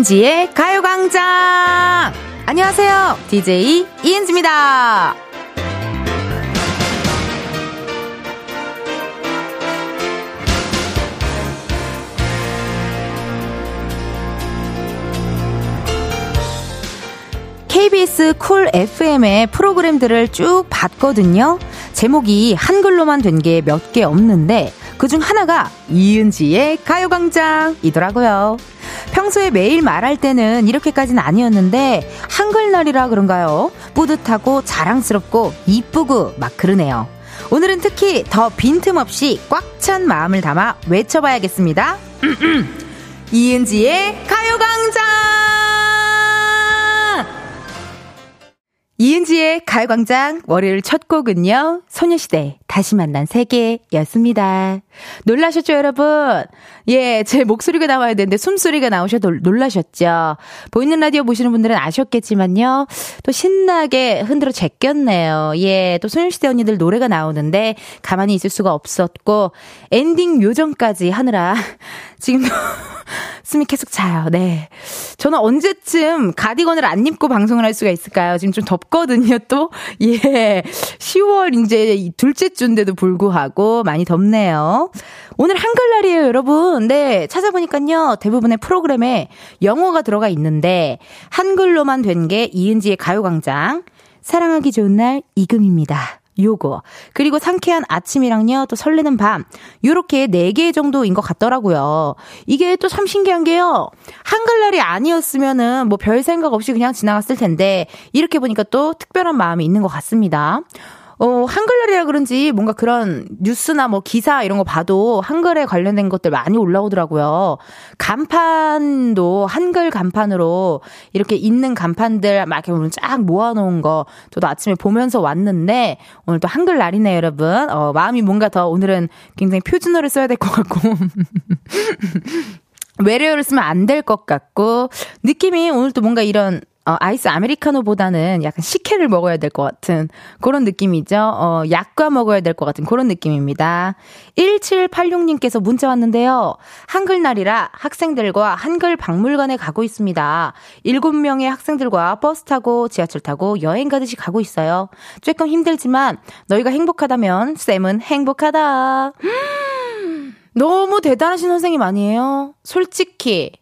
이은지의 가요광장! 안녕하세요. DJ 이은지입니다. KBS 쿨 FM의 프로그램들을 쭉 봤거든요. 제목이 한글로만 된 게 몇 개 없는데 그중 하나가 이은지의 가요광장이더라고요. 평소에 매일 말할 때는 이렇게까지는 아니었는데 한글날이라 그런가요? 뿌듯하고 자랑스럽고 이쁘고 막 그러네요. 오늘은 특히 더 빈틈없이 꽉 찬 마음을 담아 외쳐봐야겠습니다. 이은지의 가요광장! 이은지의 가요광장 월요일 첫 곡은요, 소녀시대 다시 만난 세계였습니다. 놀라셨죠, 여러분? 예, 제 목소리가 나와야 되는데 숨소리가 나오셔도 놀라셨죠? 보이는 라디오 보시는 분들은 아셨겠지만요, 또 신나게 흔들어 제꼈네요. 예, 또 소녀시대 언니들 노래가 나오는데 가만히 있을 수가 없었고, 엔딩 요정까지 하느라 지금도 숨이 계속 차요. 네. 저는 언제쯤 가디건을 안 입고 방송을 할 수가 있을까요? 지금 좀 덥거든요, 또. 예. 10월 이제 둘째 주인데도 불구하고 많이 덥네요. 오늘 한글날이에요, 여러분. 네. 찾아보니까요. 대부분의 프로그램에 영어가 들어가 있는데, 한글로만 된 게 이은지의 가요광장. 사랑하기 좋은 날, 이금입니다. 요거. 그리고 상쾌한 아침이랑요, 또 설레는 밤. 요렇게 4개 정도인 것 같더라고요. 이게 또 참 신기한 게요. 한글날이 아니었으면은 뭐 별 생각 없이 그냥 지나갔을 텐데, 이렇게 보니까 또 특별한 마음이 있는 것 같습니다. 어, 한글날이라 그런지 뭔가 그런 뉴스나 뭐 기사 이런 거 봐도 한글에 관련된 것들 많이 올라오더라고요. 간판도 한글 간판으로 이렇게 있는 간판들 막 이렇게 쫙 모아놓은 거 저도 아침에 보면서 왔는데 오늘 또 한글날이네요, 여러분. 어, 마음이 뭔가 더 오늘은 굉장히 표준어를 써야 될 것 같고. 외래어를 쓰면 안 될 것 같고 느낌이 오늘 또 뭔가 이런 어, 아이스 아메리카노보다는 약간 식혜를 먹어야 될 것 같은 그런 느낌이죠. 어, 약과 먹어야 될 것 같은 그런 느낌입니다. 1786님께서 문자 왔는데요. 한글날이라 학생들과 한글 박물관에 가고 있습니다. 7명의 학생들과 버스 타고 지하철 타고 여행 가듯이 가고 있어요. 조금 힘들지만 너희가 행복하다면 쌤은 행복하다. 너무 대단하신 선생님 아니에요? 솔직히.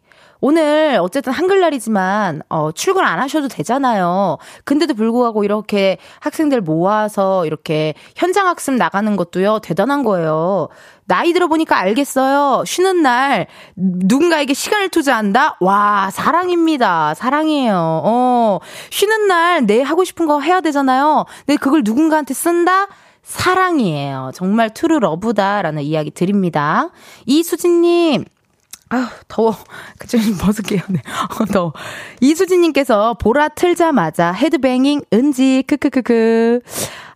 오늘 어쨌든 한글날이지만 어 출근 안 하셔도 되잖아요. 근데도 불구하고 이렇게 학생들 모아서 이렇게 현장 학습 나가는 것도요. 대단한 거예요. 나이 들어보니까 알겠어요. 쉬는 날 누군가에게 시간을 투자한다? 와, 사랑입니다. 사랑이에요. 어, 쉬는 날 내 하고 싶은 거 해야 되잖아요. 근데 그걸 누군가한테 쓴다? 사랑이에요. 정말 true love다라는 이야기 드립니다. 이수진님, 아 더워. 그좀 벗을게요. 네. 어, 더워. 이수진님께서 보라 틀자마자 헤드뱅잉 은지, 크크크크.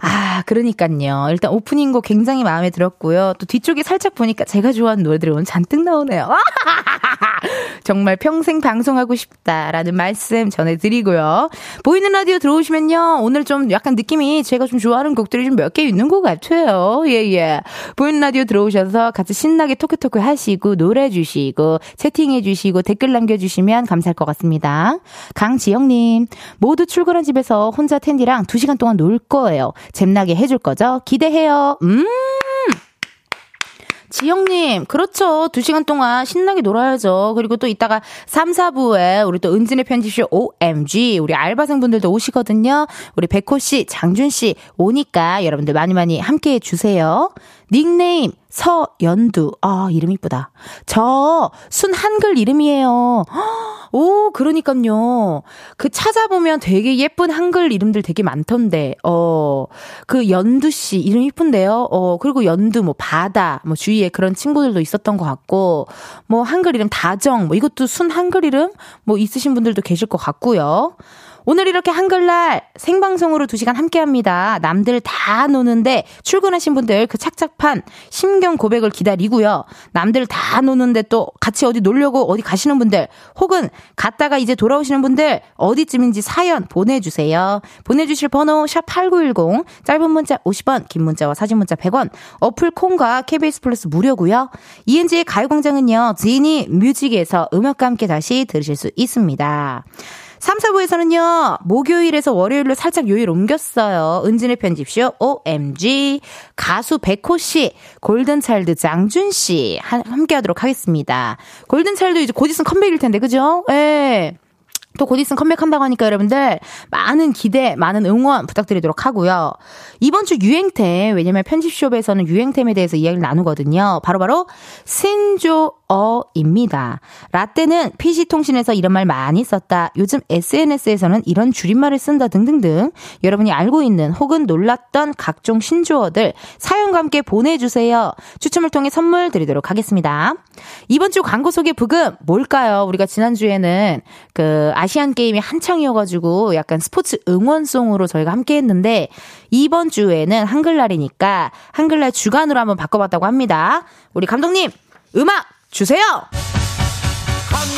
아, 그러니까요. 일단 오프닝 곡 굉장히 마음에 들었고요. 또 뒤쪽에 살짝 보니까 제가 좋아하는 노래들이 오늘 잔뜩 나오네요. 정말 평생 방송하고 싶다라는 말씀 전해드리고요. 보이는 라디오 들어오시면요. 오늘 좀 약간 느낌이 제가 좀 좋아하는 곡들이 좀 몇 개 있는 것 같아요. 예, 예. 보이는 라디오 들어오셔서 같이 신나게 토크토크 하시고, 노래 주시고, 채팅해 주시고, 댓글 남겨주시면 감사할 것 같습니다. 강지영님, 모두 출근한 집에서 혼자 텐디랑 2시간 동안 놀 거예요. 잼나게 해줄 거죠? 기대해요. 음! 지영님, 그렇죠. 두 시간 동안 신나게 놀아야죠. 그리고 또 이따가 3, 4부에 우리 또 은진의 편집쇼 OMG, 우리 알바생분들도 오시거든요. 우리 백호씨, 장준씨 오니까 여러분들 많이 많이 함께 해주세요. 닉네임, 서연두. 아, 이름 이쁘다. 저, 순 한글 이름이에요. 오, 그러니까요. 그 찾아보면 되게 예쁜 한글 이름들 되게 많던데, 어, 그 연두씨 이름 이쁜데요? 어, 그리고 연두, 뭐, 바다, 뭐, 주위에 그런 친구들도 있었던 것 같고, 뭐, 한글 이름 다정, 뭐, 이것도 순 한글 이름? 뭐, 있으신 분들도 계실 것 같고요. 오늘 이렇게 한글날 생방송으로 2시간 함께 합니다. 남들 다 노는데 출근하신 분들 그 착착한 심경 고백을 기다리고요. 남들 다 노는데 또 같이 어디 놀려고 어디 가시는 분들 혹은 갔다가 이제 돌아오시는 분들 어디쯤인지 사연 보내주세요. 보내주실 번호 샵8910 짧은 문자 50원 긴 문자와 사진 문자 100원 어플 콩과 KBS 플러스 무료고요. 이은지의 가요광장은요. 지니 뮤직에서 음악과 함께 다시 들으실 수 있습니다. 3, 4부에서는요, 목요일에서 월요일로 살짝 요일 옮겼어요. 은진의 편집쇼, OMG. 가수 백호씨, 골든차일드 장준씨, 함께 하도록 하겠습니다. 골든차일드 이제 곧 있으면 컴백일 텐데, 그죠? 예. 또곧 있으면 컴백한다고 하니까 여러분들 많은 기대, 많은 응원 부탁드리도록 하고요. 이번 주 유행템, 왜냐면 편집숍에서는 유행템에 대해서 이야기를 나누거든요. 바로바로 바로 신조 어입니다. 라떼는 PC통신에서 이런 말 많이 썼다. 요즘 SNS에서는 이런 줄임말을 쓴다 등등등 여러분이 알고 있는 혹은 놀랐던 각종 신조어들 사연과 함께 보내주세요. 추첨을 통해 선물 드리도록 하겠습니다. 이번 주 광고 소개 부금 뭘까요? 우리가 지난주에는 그 아시안 게임이 한창이어가지고 약간 스포츠 응원송으로 저희가 함께 했는데 이번 주에는 한글날이니까 한글날 주간으로 한번 바꿔봤다고 합니다. 우리 감독님 음악 주세요!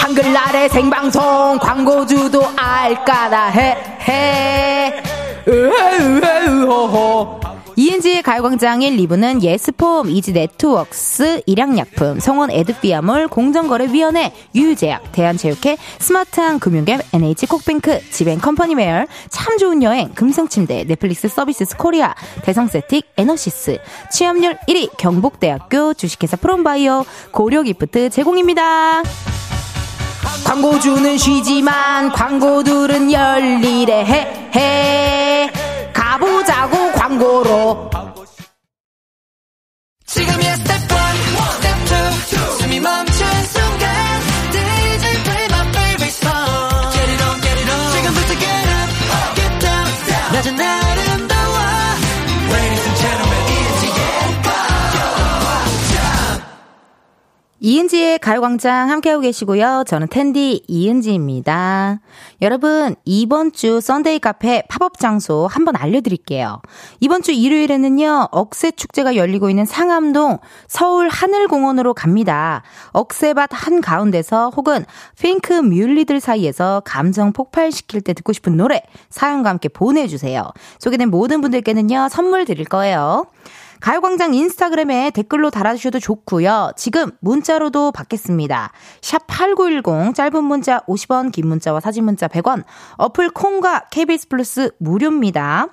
한글날의 생방송 광고주도 알까다 해, 해. 으헤, 으헤, 으호호. 이은지의 가요광장 1, 2부는 예스폼, 이지네트웍스, 일양약품, 성원 에드피아몰, 공정거래위원회, 유유제약, 대한체육회, 스마트한 금융앱, NH콕뱅크, 지벤컴퍼니웨어, 참 좋은 여행, 금성침대, 넷플릭스 서비스 코리아, 대성세틱, 에너시스, 취업률 1위, 경북대학교, 주식회사 프롬바이오, 고려기프트 제공입니다. 광고주는 쉬지만 광고들은 열일해 해, 해. 가보자고 광고로 지금이야 스텝 1, 스텝 2 숨이 멈춘 순간 DJ play my favorite song Get it on get it on 지금부터 get up get down 낮은 아 이은지의 가요광장 함께하고 계시고요. 저는 텐디 이은지입니다. 여러분, 이번 주 Sunday 카페 팝업 장소 한번 알려드릴게요. 이번 주 일요일에는요, 억새 축제가 열리고 있는 상암동 서울 하늘공원으로 갑니다. 억새밭 한가운데서 혹은 핑크 뮬리들 사이에서 감정 폭발시킬 때 듣고 싶은 노래, 사연과 함께 보내주세요. 소개된 모든 분들께는요, 선물 드릴 거예요. 가요광장 인스타그램에 댓글로 달아주셔도 좋고요. 지금 문자로도 받겠습니다. 샵 8910 짧은 문자 50원 긴 문자와 사진 문자 100원 어플 콩과 KBS 플러스 무료입니다.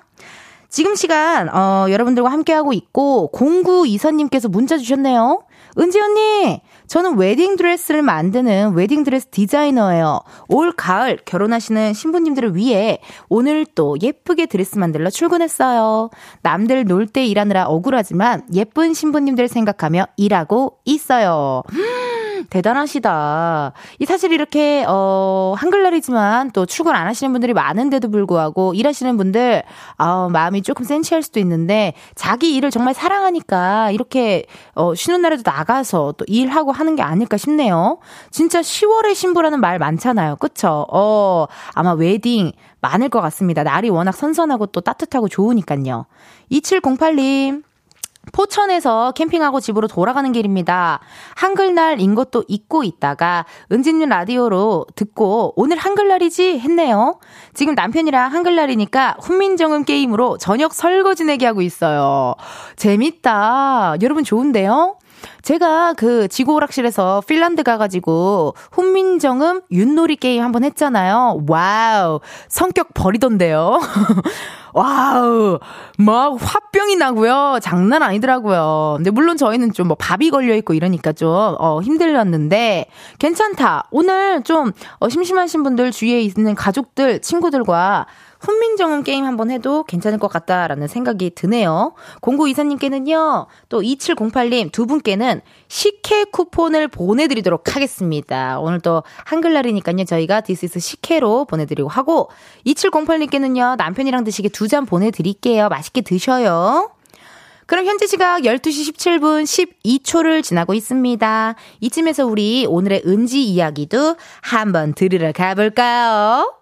지금 시간 어, 여러분들과 함께하고 있고 공구 이사님께서 문자 주셨네요. 은지 언니 저는 웨딩드레스를 만드는 웨딩드레스 디자이너예요. 올 가을 결혼하시는 신부님들을 위해 오늘 또 예쁘게 드레스 만들러 출근했어요. 남들 놀 때 일하느라 억울하지만 예쁜 신부님들 생각하며 일하고 있어요. 대단하시다. 이 사실 이렇게 어 한글날이지만 또 출근 안 하시는 분들이 많은데도 불구하고 일하시는 분들 아 마음이 조금 센치할 수도 있는데 자기 일을 정말 사랑하니까 이렇게 어 쉬는 날에도 나가서 또 일하고 하는 게 아닐까 싶네요. 진짜 10월의 신부라는 말 많잖아요. 그쵸? 어 아마 웨딩 많을 것 같습니다. 날이 워낙 선선하고 또 따뜻하고 좋으니까요. 2708님 포천에서 캠핑하고 집으로 돌아가는 길입니다. 한글날인 것도 잊고 있다가 은진님 라디오로 듣고 오늘 한글날이지 했네요. 지금 남편이랑 한글날이니까 훈민정음 게임으로 저녁 설거지 내기 하고 있어요. 재밌다. 여러분 좋은데요? 제가 그 지구오락실에서 핀란드 가가지고 훈민정음 윷놀이 게임 한번 했잖아요. 와우. 성격 버리던데요. 와우. 막 화병이 나고요. 장난 아니더라고요. 근데 물론 저희는 좀 뭐 밥이 걸려 있고 이러니까 좀 어, 힘들었는데 괜찮다. 오늘 좀 어, 심심하신 분들 주위에 있는 가족들, 친구들과 훈민정음 게임 한번 해도 괜찮을 것 같다라는 생각이 드네요. 공구 이사님께는요, 또 2708님 두 분께는 식혜 쿠폰을 보내드리도록 하겠습니다. 오늘 또 한글날이니까요, 저희가 this is 식혜로 보내드리고 하고, 2708님께는요, 남편이랑 드시게 두 잔 보내드릴게요. 맛있게 드셔요. 그럼 현재 시각 12시 17분 12초를 지나고 있습니다. 이쯤에서 우리 오늘의 은지 이야기도 한번 들으러 가볼까요?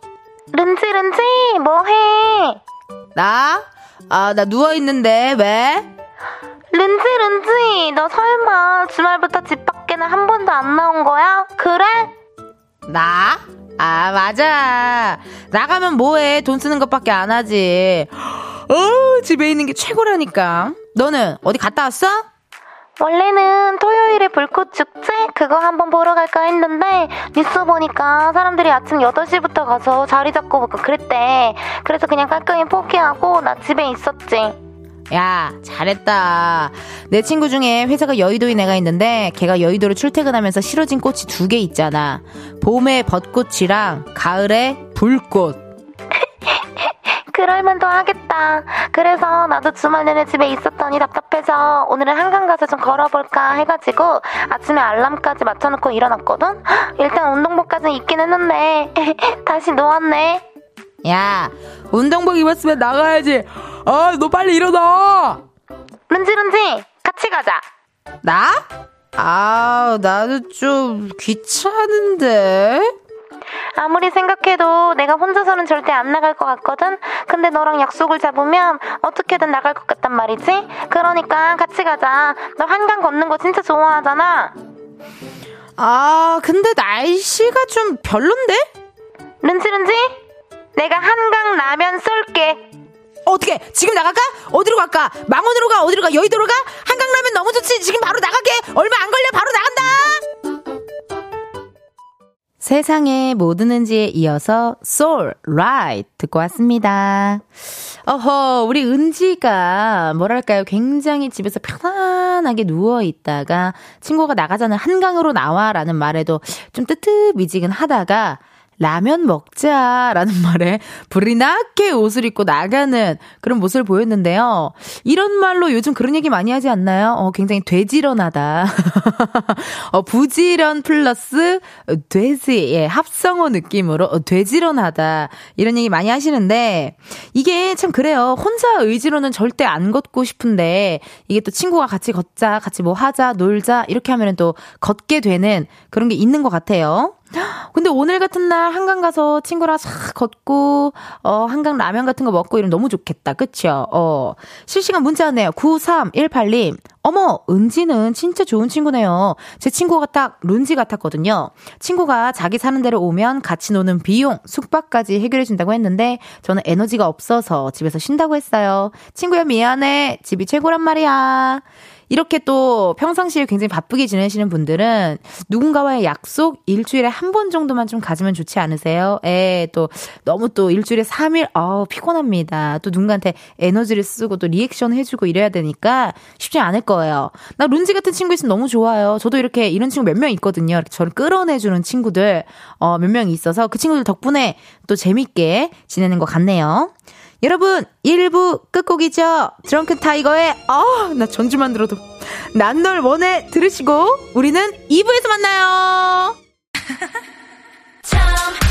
른지 른지 뭐해 나? 아 나 누워있는데 왜? 른지 른지 너 설마 주말부터 집 밖에는 한 번도 안 나온 거야? 그래? 나? 아, 맞아. 나가면 뭐해. 돈 쓰는 것밖에 안 하지. 어, 집에 있는 게 최고라니까. 너는 어디 갔다 왔어? 원래는 토요일에 불꽃 축제 그거 한번 보러 갈까 했는데 뉴스 보니까 사람들이 아침 8시부터 가서 자리 잡고 그랬대. 그래서 그냥 깔끔히 포기하고 나 집에 있었지. 야, 잘했다. 내 친구 중에 회사가 여의도인 애가 있는데 걔가 여의도로 출퇴근하면서 실어진 꽃이 두 개 있잖아. 봄에 벚꽃이랑 가을에 불꽃. 그럴만도 하겠다. 그래서 나도 주말 내내 집에 있었더니 답답해서 오늘은 한강 가서 좀 걸어볼까 해가지고 아침에 알람까지 맞춰놓고 일어났거든? 일단 운동복까지 입긴 했는데 다시 누웠네. 야, 운동복 입었으면 나가야지. 아, 너 빨리 일어나! 른지른지, 같이 가자. 나? 아, 나도 좀 귀찮은데? 아무리 생각해도 내가 혼자서는 절대 안 나갈 것 같거든? 근데 너랑 약속을 잡으면 어떻게든 나갈 것 같단 말이지? 그러니까 같이 가자. 너 한강 걷는 거 진짜 좋아하잖아. 아, 근데 날씨가 좀 별론데? 른지 른지? 내가 한강 라면 쏠게. 어떻게? 지금 나갈까? 어디로 갈까? 망원으로 가? 어디로 가? 여의도로 가? 한강라면 너무 좋지? 지금 바로 나갈게. 얼마 안 걸려. 바로 나간다. 세상의 모든 은지에 이어서 Soul Right 듣고 왔습니다. 어허, 우리 은지가 뭐랄까요? 굉장히 집에서 편안하게 누워 있다가 친구가 나가자는 한강으로 나와라는 말에도 좀 뜨뜻미지근 하다가 라면 먹자라는 말에 불이 나게 옷을 입고 나가는 그런 모습을 보였는데요. 이런 말로 요즘 그런 얘기 많이 하지 않나요? 어, 굉장히 돼지런하다. 어, 부지런 플러스 돼지, 예, 합성어 느낌으로 어, 돼지런하다. 이런 얘기 많이 하시는데 이게 참 그래요. 혼자 의지로는 절대 안 걷고 싶은데 이게 또 친구가 같이 걷자, 같이 뭐 하자, 놀자 이렇게 하면 또 걷게 되는 그런 게 있는 것 같아요. 근데 오늘 같은 날 한강 가서 친구랑 싹 걷고 어 한강 라면 같은 거 먹고 이러면 너무 좋겠다. 그쵸? 어. 실시간 문자 왔네요. 9318님. 어머, 은지는 진짜 좋은 친구네요. 제 친구가 딱 룬지 같았거든요. 친구가 자기 사는 데로 오면 같이 노는 비용, 숙박까지 해결해준다고 했는데 저는 에너지가 없어서 집에서 쉰다고 했어요. 친구야 미안해. 집이 최고란 말이야. 이렇게 또 평상시에 굉장히 바쁘게 지내시는 분들은 누군가와의 약속 일주일에 한 번 정도만 좀 가지면 좋지 않으세요? 예, 또 너무 또 일주일에 3일, 어우, 피곤합니다. 또 누군가한테 에너지를 쓰고 또 리액션 해주고 이래야 되니까 쉽지 않을 거예요. 나 룬지 같은 친구 있으면 너무 좋아요. 저도 이렇게 이런 친구 몇 명 있거든요. 저를 끌어내주는 친구들, 어, 몇 명 있어서 그 친구들 덕분에 또 재밌게 지내는 것 같네요. 여러분, 1부 끝곡이죠. 드렁큰 타이거의, 어, 나 전주만 들어도. 난 널 원해 들으시고, 우리는 2부에서 만나요.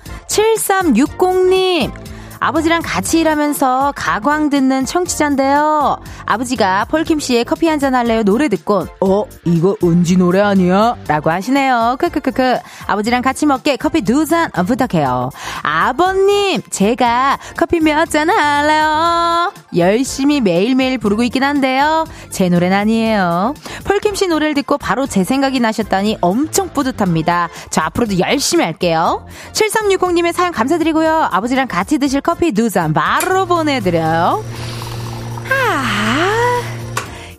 7360님. 아버지랑 같이 일하면서 가광 듣는 청취자인데요. 아버지가 폴킴 씨의 커피 한 잔 할래요 노래 듣고 어 이거 은지 노래 아니야? 라고 하시네요. 크크크크 아버지랑 같이 먹게 커피 두 잔 부탁해요. 아버님 제가 커피 몇 잔 할래요? 열심히 매일매일 부르고 있긴 한데요. 제 노래는 아니에요. 폴킴 씨 노래를 듣고 바로 제 생각이 나셨다니 엄청 뿌듯합니다. 저 앞으로도 열심히 할게요. 7360님의 사연 감사드리고요. 아버지랑 같이 드실 커피 두 잔 바로 보내드려요. 아.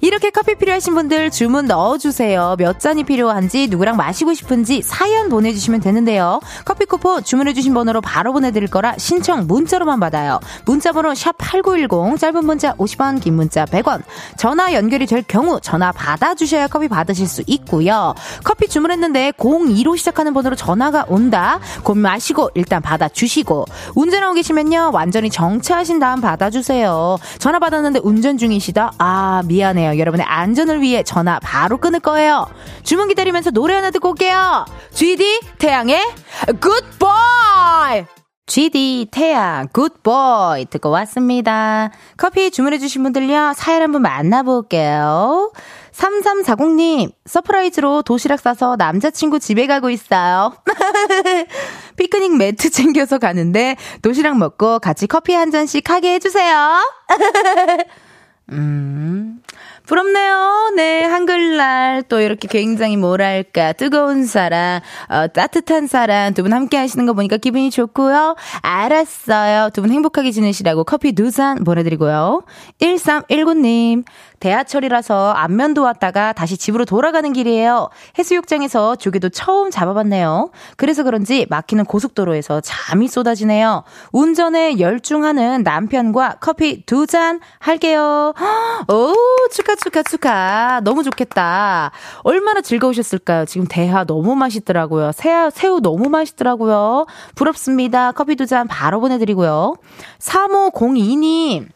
이렇게 커피 필요하신 분들 주문 넣어주세요. 몇 잔이 필요한지 누구랑 마시고 싶은지 사연 보내주시면 되는데요. 커피 쿠폰 주문해주신 번호로 바로 보내드릴 거라 신청 문자로만 받아요. 문자번호 샵 8910 짧은 문자 50원 긴 문자 100원 전화 연결이 될 경우 전화 받아주셔야 커피 받으실 수 있고요. 커피 주문했는데 02로 시작하는 번호로 전화가 온다. 고민 마시고 일단 받아주시고 운전하고 계시면요. 완전히 정차하신 다음 받아주세요. 전화 받았는데 운전 중이시다? 아 미안해요. 여러분의 안전을 위해 전화 바로 끊을 거예요. 주문 기다리면서 노래 하나 듣고 올게요. GD 태양의 굿보이! GD 태양 굿보이 듣고 왔습니다. 커피 주문해주신 분들요. 사연 한번 만나볼게요. 3340님, surprise로 도시락 싸서 남자친구 집에 가고 있어요. 피크닉 매트 챙겨서 가는데 도시락 먹고 같이 커피 한 잔씩 하게 해주세요. 음, 부럽네요. 네, 한글날 또 이렇게 굉장히 뭐랄까 뜨거운 사랑, 어, 따뜻한 사랑 두 분 함께 하시는 거 보니까 기분이 좋고요. 알았어요. 두 분 행복하게 지내시라고 커피 두 잔 보내드리고요. 1319님, 대하철이라서 안면도 왔다가 다시 집으로 돌아가는 길이에요. 해수욕장에서 조개도 처음 잡아봤네요. 그래서 그런지 막히는 고속도로에서 잠이 쏟아지네요. 운전에 열중하는 남편과 커피 두 잔 할게요. 오, 축하, 축하, 축하. 너무 좋겠다. 얼마나 즐거우셨을까요? 지금 대하 너무 맛있더라고요. 새우, 새우 너무 맛있더라고요. 부럽습니다. 커피 두 잔 바로 보내드리고요. 3502님.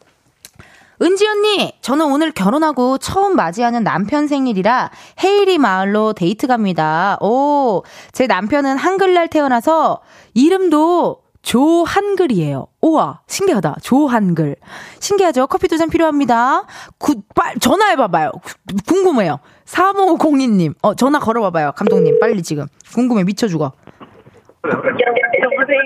은지 언니, 저는 오늘 결혼하고 처음 맞이하는 남편 생일이라 헤이리 마을로 데이트 갑니다. 오, 제 남편은 한글날 태어나서 이름도 조한글이에요. 우와, 신기하다. 조한글. 신기하죠? 커피 두 잔 필요합니다. 구, 빨, 전화해봐봐요. 궁금해요. 3502님. 어, 전화 걸어봐봐요. 감독님, 빨리 지금. 궁금해, 미쳐 죽어. 여보세요.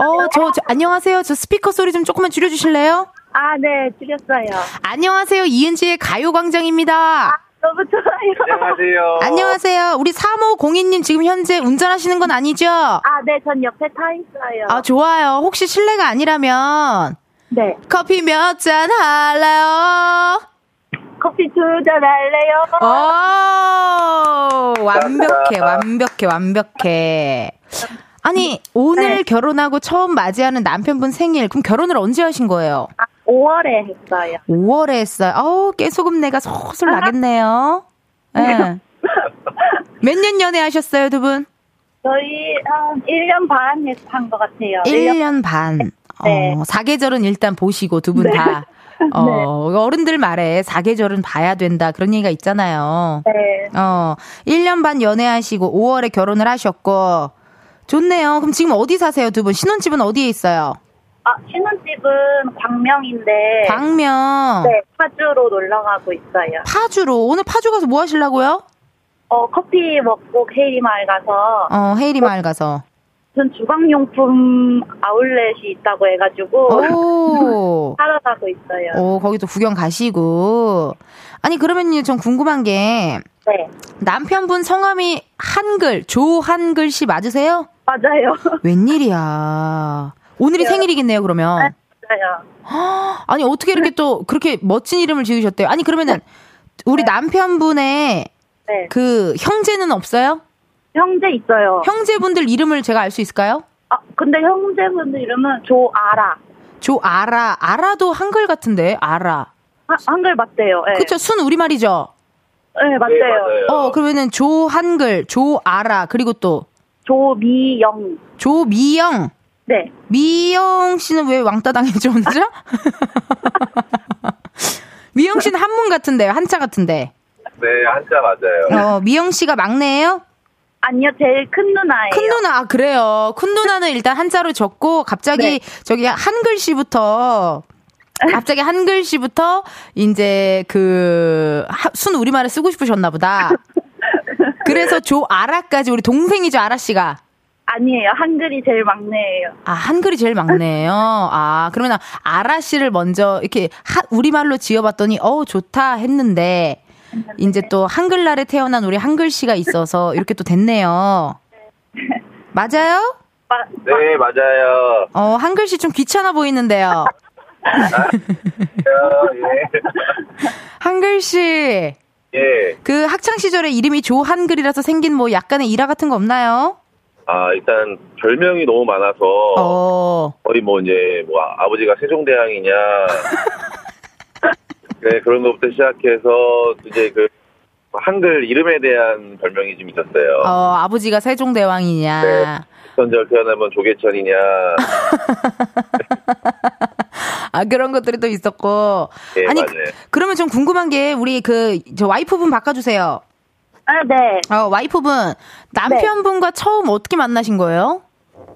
어, 저, 저, 안녕하세요. 저 스피커 소리 좀 조금만 줄여주실래요? 아, 네, 줄였어요. 안녕하세요. 이은지의 가요광장입니다. 너무 좋아요. 안녕하세요. 안녕하세요. 우리 3502님 지금 현재 운전하시는 건 아니죠? 아, 네, 전 옆에 타 있어요. 아, 좋아요. 혹시 실례가 아니라면 네. 커피 몇 잔 할래요? 커피 두 잔 할래요? 오, 완벽해, 완벽해, 완벽해. 아니, 오늘 네. 결혼하고 처음 맞이하는 남편분 생일, 그럼 결혼을 언제 하신 거예요? 아, 5월에 했어요. 5월에 했어요. 어우, 깨소금내가 솔솔 나겠네요. 예. 몇년 연애하셨어요, 두 분? 저희 한 1년 반 한 것 같아요. 1년 반. 네. 어, 사계절은 일단 보시고 두 분 다. 어, 어른들 말에 사계절은 봐야 된다. 그런 얘기가 있잖아요. 네. 어, 1년 반 연애하시고 5월에 결혼을 하셨고. 좋네요. 그럼 지금 어디 사세요, 두 분? 신혼집은 어디에 있어요? 아, 신혼집은 광명인데. 광명. 네, 파주로 놀러 가고 있어요. 파주로. 오늘 파주 가서 뭐 하시려고요? 어, 커피 먹고 케이리 마을 가서. 어, 헤이리 마을 가서. 전 주방용품 아울렛이 있다고 해가지고. 오. 사러 가고 있어요. 오, 거기도 구경 가시고. 아니, 그러면요, 전 궁금한 게, 네. 남편분 성함이 한글, 조한글 씨 맞으세요? 맞아요. 웬일이야. 오늘이 생일이겠네요, 그러면. 맞아요. 아니, 어떻게 이렇게 또 그렇게 멋진 이름을 지으셨대요? 아니, 그러면은, 우리 남편분의 네. 그 형제는 없어요? 형제 있어요. 형제분들 이름을 제가 알 수 있을까요? 아, 근데 형제분들 이름은 조아라. 조아라, 아라도 한글 같은데, 아라. 하, 한글 맞대요. 네. 그쵸, 순 우리말이죠? 네, 맞대요. 네, 맞아요. 어, 그러면은 조한글, 조아라, 그리고 또 조미영. 조미영. 네. 미영 씨는 왜 왕따 당했죠, 혼자? 미영 씨는 한문 같은데요, 한자 같은데. 네, 한자 맞아요. 어, 미영 씨가 막내예요? 아니요, 제일 큰 누나예요. 큰 누나, 아, 그래요. 큰 누나는 일단 한자로 적고, 갑자기 네. 저기 한 글씨부터, 갑자기 한 글씨부터, 이제 그, 하- 순 우리말을 쓰고 싶으셨나 보다. 그래서 조 아라까지 우리 동생이죠, 아라 씨가. 아니에요, 한글이 제일 막내예요. 아, 한글이 제일 막내예요. 아, 그러면 아라 씨를 먼저 이렇게 하, 우리말로 지어봤더니, 어우, 좋다 했는데, 이제 또 한글날에 태어난 우리 한글 씨가 있어서 이렇게 또 됐네요. 맞아요? 마, 네, 맞아요. 어, 한글 씨 좀 귀찮아 보이는데요. 예. 한글 씨, 예. 그 학창 시절에 이름이 조한글이라서 생긴 뭐 약간의 일화 같은 거 없나요? 아, 일단 별명이 너무 많아서 어, 거의 뭐 이제 뭐 아- 아버지가 세종대왕이냐 네, 그런 것부터 시작해서 이제 그 한글 이름에 대한 별명이 좀 있었어요. 어, 아버지가 세종대왕이냐. 네. 선절 태어나면 조계천이냐. 아, 그런 것들이 또 있었고. 예, 아니, 맞아요. 그, 러면좀 궁금한 게, 우리 그, 저 와이프분 바꿔주세요. 아, 네. 어, 와이프분, 남편분과 처음 어떻게 만나신 거예요?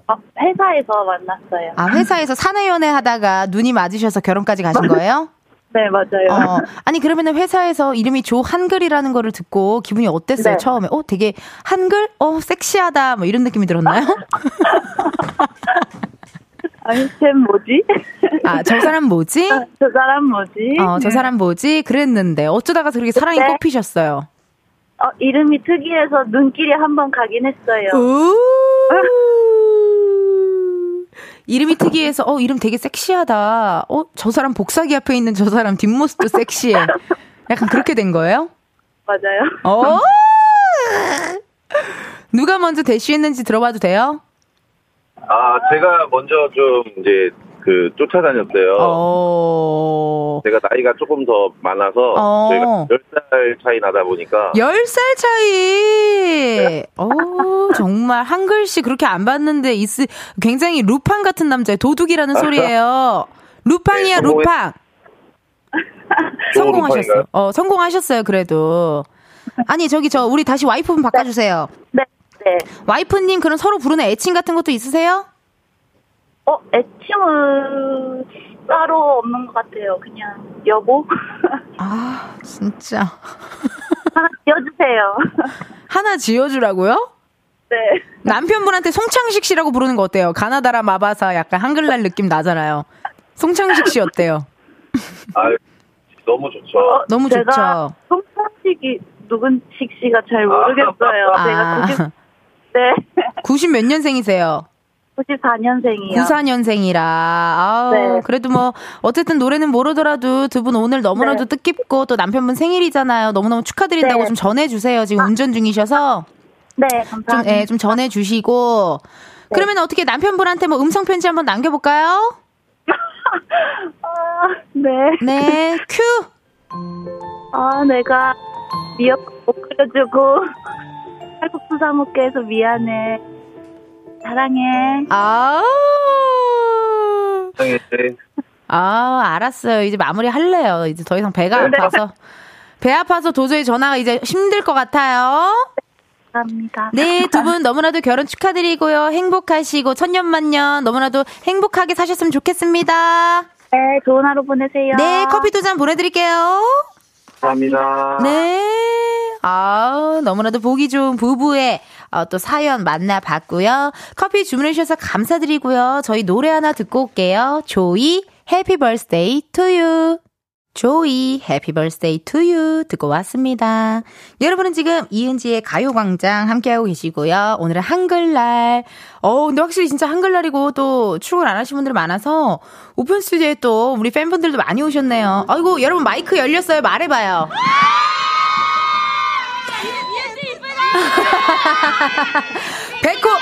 어, 회사에서 만났어요. 아, 회사에서 사내 연애 하다가 눈이 맞으셔서 결혼까지 가신 거예요? 네, 맞아요. 어, 아니, 그러면은 회사에서 이름이 조 한글이라는 거를 듣고 기분이 어땠어요, 네. 처음에? 어, 되게, 한글? 어, 섹시하다, 뭐 이런 느낌이 들었나요? 아니, 쟤 뭐지? 아, 저 사람 뭐지? 저 사람 뭐지? 어, 저 사람 뭐지? 그랬는데, 어쩌다가 그렇게 사랑이 네. 꼽히셨어요? 어, 이름이 특이해서 눈길이 한 번 가긴 했어요. 오. 이름이 특이해서 어 이름 되게 섹시하다. 어 저 사람 복사기 앞에 있는 저 사람 뒷모습도 섹시해. 약간 그렇게 된 거예요? 맞아요. 어. 누가 먼저 대시했는지 들어봐도 돼요? 아, 제가 먼저 좀 이제 그 쫓아다녔어요. 어. 제가 나이가 조금 더 많아서 어. 저희가 10살 차이 나다 보니까 10살 차이. 어, 정말 한 글씨 그렇게 안 봤는데 있 굉장히 루팡 같은 남자예요. 도둑이라는 소리예요. 루팡이야, 네, 루팡. 성공하셨어요. 루팡인가요? 어, 성공하셨어요, 그래도. 아니, 저기, 저, 우리 다시 와이프 분 바꿔 주세요. 네, 네. 와이프님, 그럼 서로 부르는 애칭 같은 것도 있으세요? 어, 애칭은 따로 없는 것 같아요. 그냥 여보 아, 진짜. 하나 지어주세요. 하나 지어주라고요? 네. 남편분한테 송창식 씨라고 부르는 거 어때요? 가나다라 마바사 약간 한글날 느낌 나잖아요. 송창식 씨 어때요? 아, 너무 좋죠. 어, 너무 제가 좋죠. 송창식이 누군 식 씨가 잘 모르겠어요. 제가 90, 아, 네. 90 몇 년생이세요? 94년생이요. 94년생이라. 아우, 네. 그래도 뭐, 어쨌든 노래는 모르더라도 두 분 오늘 너무나도 네. 뜻깊고 또 남편분 생일이잖아요. 너무너무 축하드린다고 네. 좀 전해주세요. 지금 운전 중이셔서. 네, 좀, 감사합니다. 예, 좀 전해주시고. 네. 그러면 어떻게 남편분한테 뭐 음성편지 한번 남겨볼까요? 아, 네. 네, 큐! 아, 내가 미역 못 끓여주고 칼국수 사 먹게 해서 미안해. 사랑해. 아 네. 아, 알았어요. 이제 마무리 할래요. 이제 더 이상 배가 네. 아파서. 배 아파서 도저히 전화가 이제 힘들 것 같아요. 감사합니다. 네, 두 분 너무나도 결혼 축하드리고요. 행복하시고 천년만년 너무나도 행복하게 사셨으면 좋겠습니다. 네, 좋은 하루 보내세요. 네, 커피 두 잔 보내드릴게요. 감사합니다. 네. 아 너무나도 보기 좋은 부부의 어, 또 사연 만나봤고요. 커피 주문해주셔서 감사드리고요. 저희 노래 하나 듣고 올게요. 조이, Happy Birthday To You. 조이, Happy Birthday To You. 듣고 왔습니다. 여러분은 지금 이은지의 가요광장 함께하고 계시고요. 오늘은 한글날. 어 근데 확실히 진짜 한글날이고 또 출근 안 하신 분들 많아서 오픈 스튜디오에 또 우리 팬분들도 많이 오셨네요. 아이고, 여러분 마이크 열렸어요. 말해봐요. 백호, 백호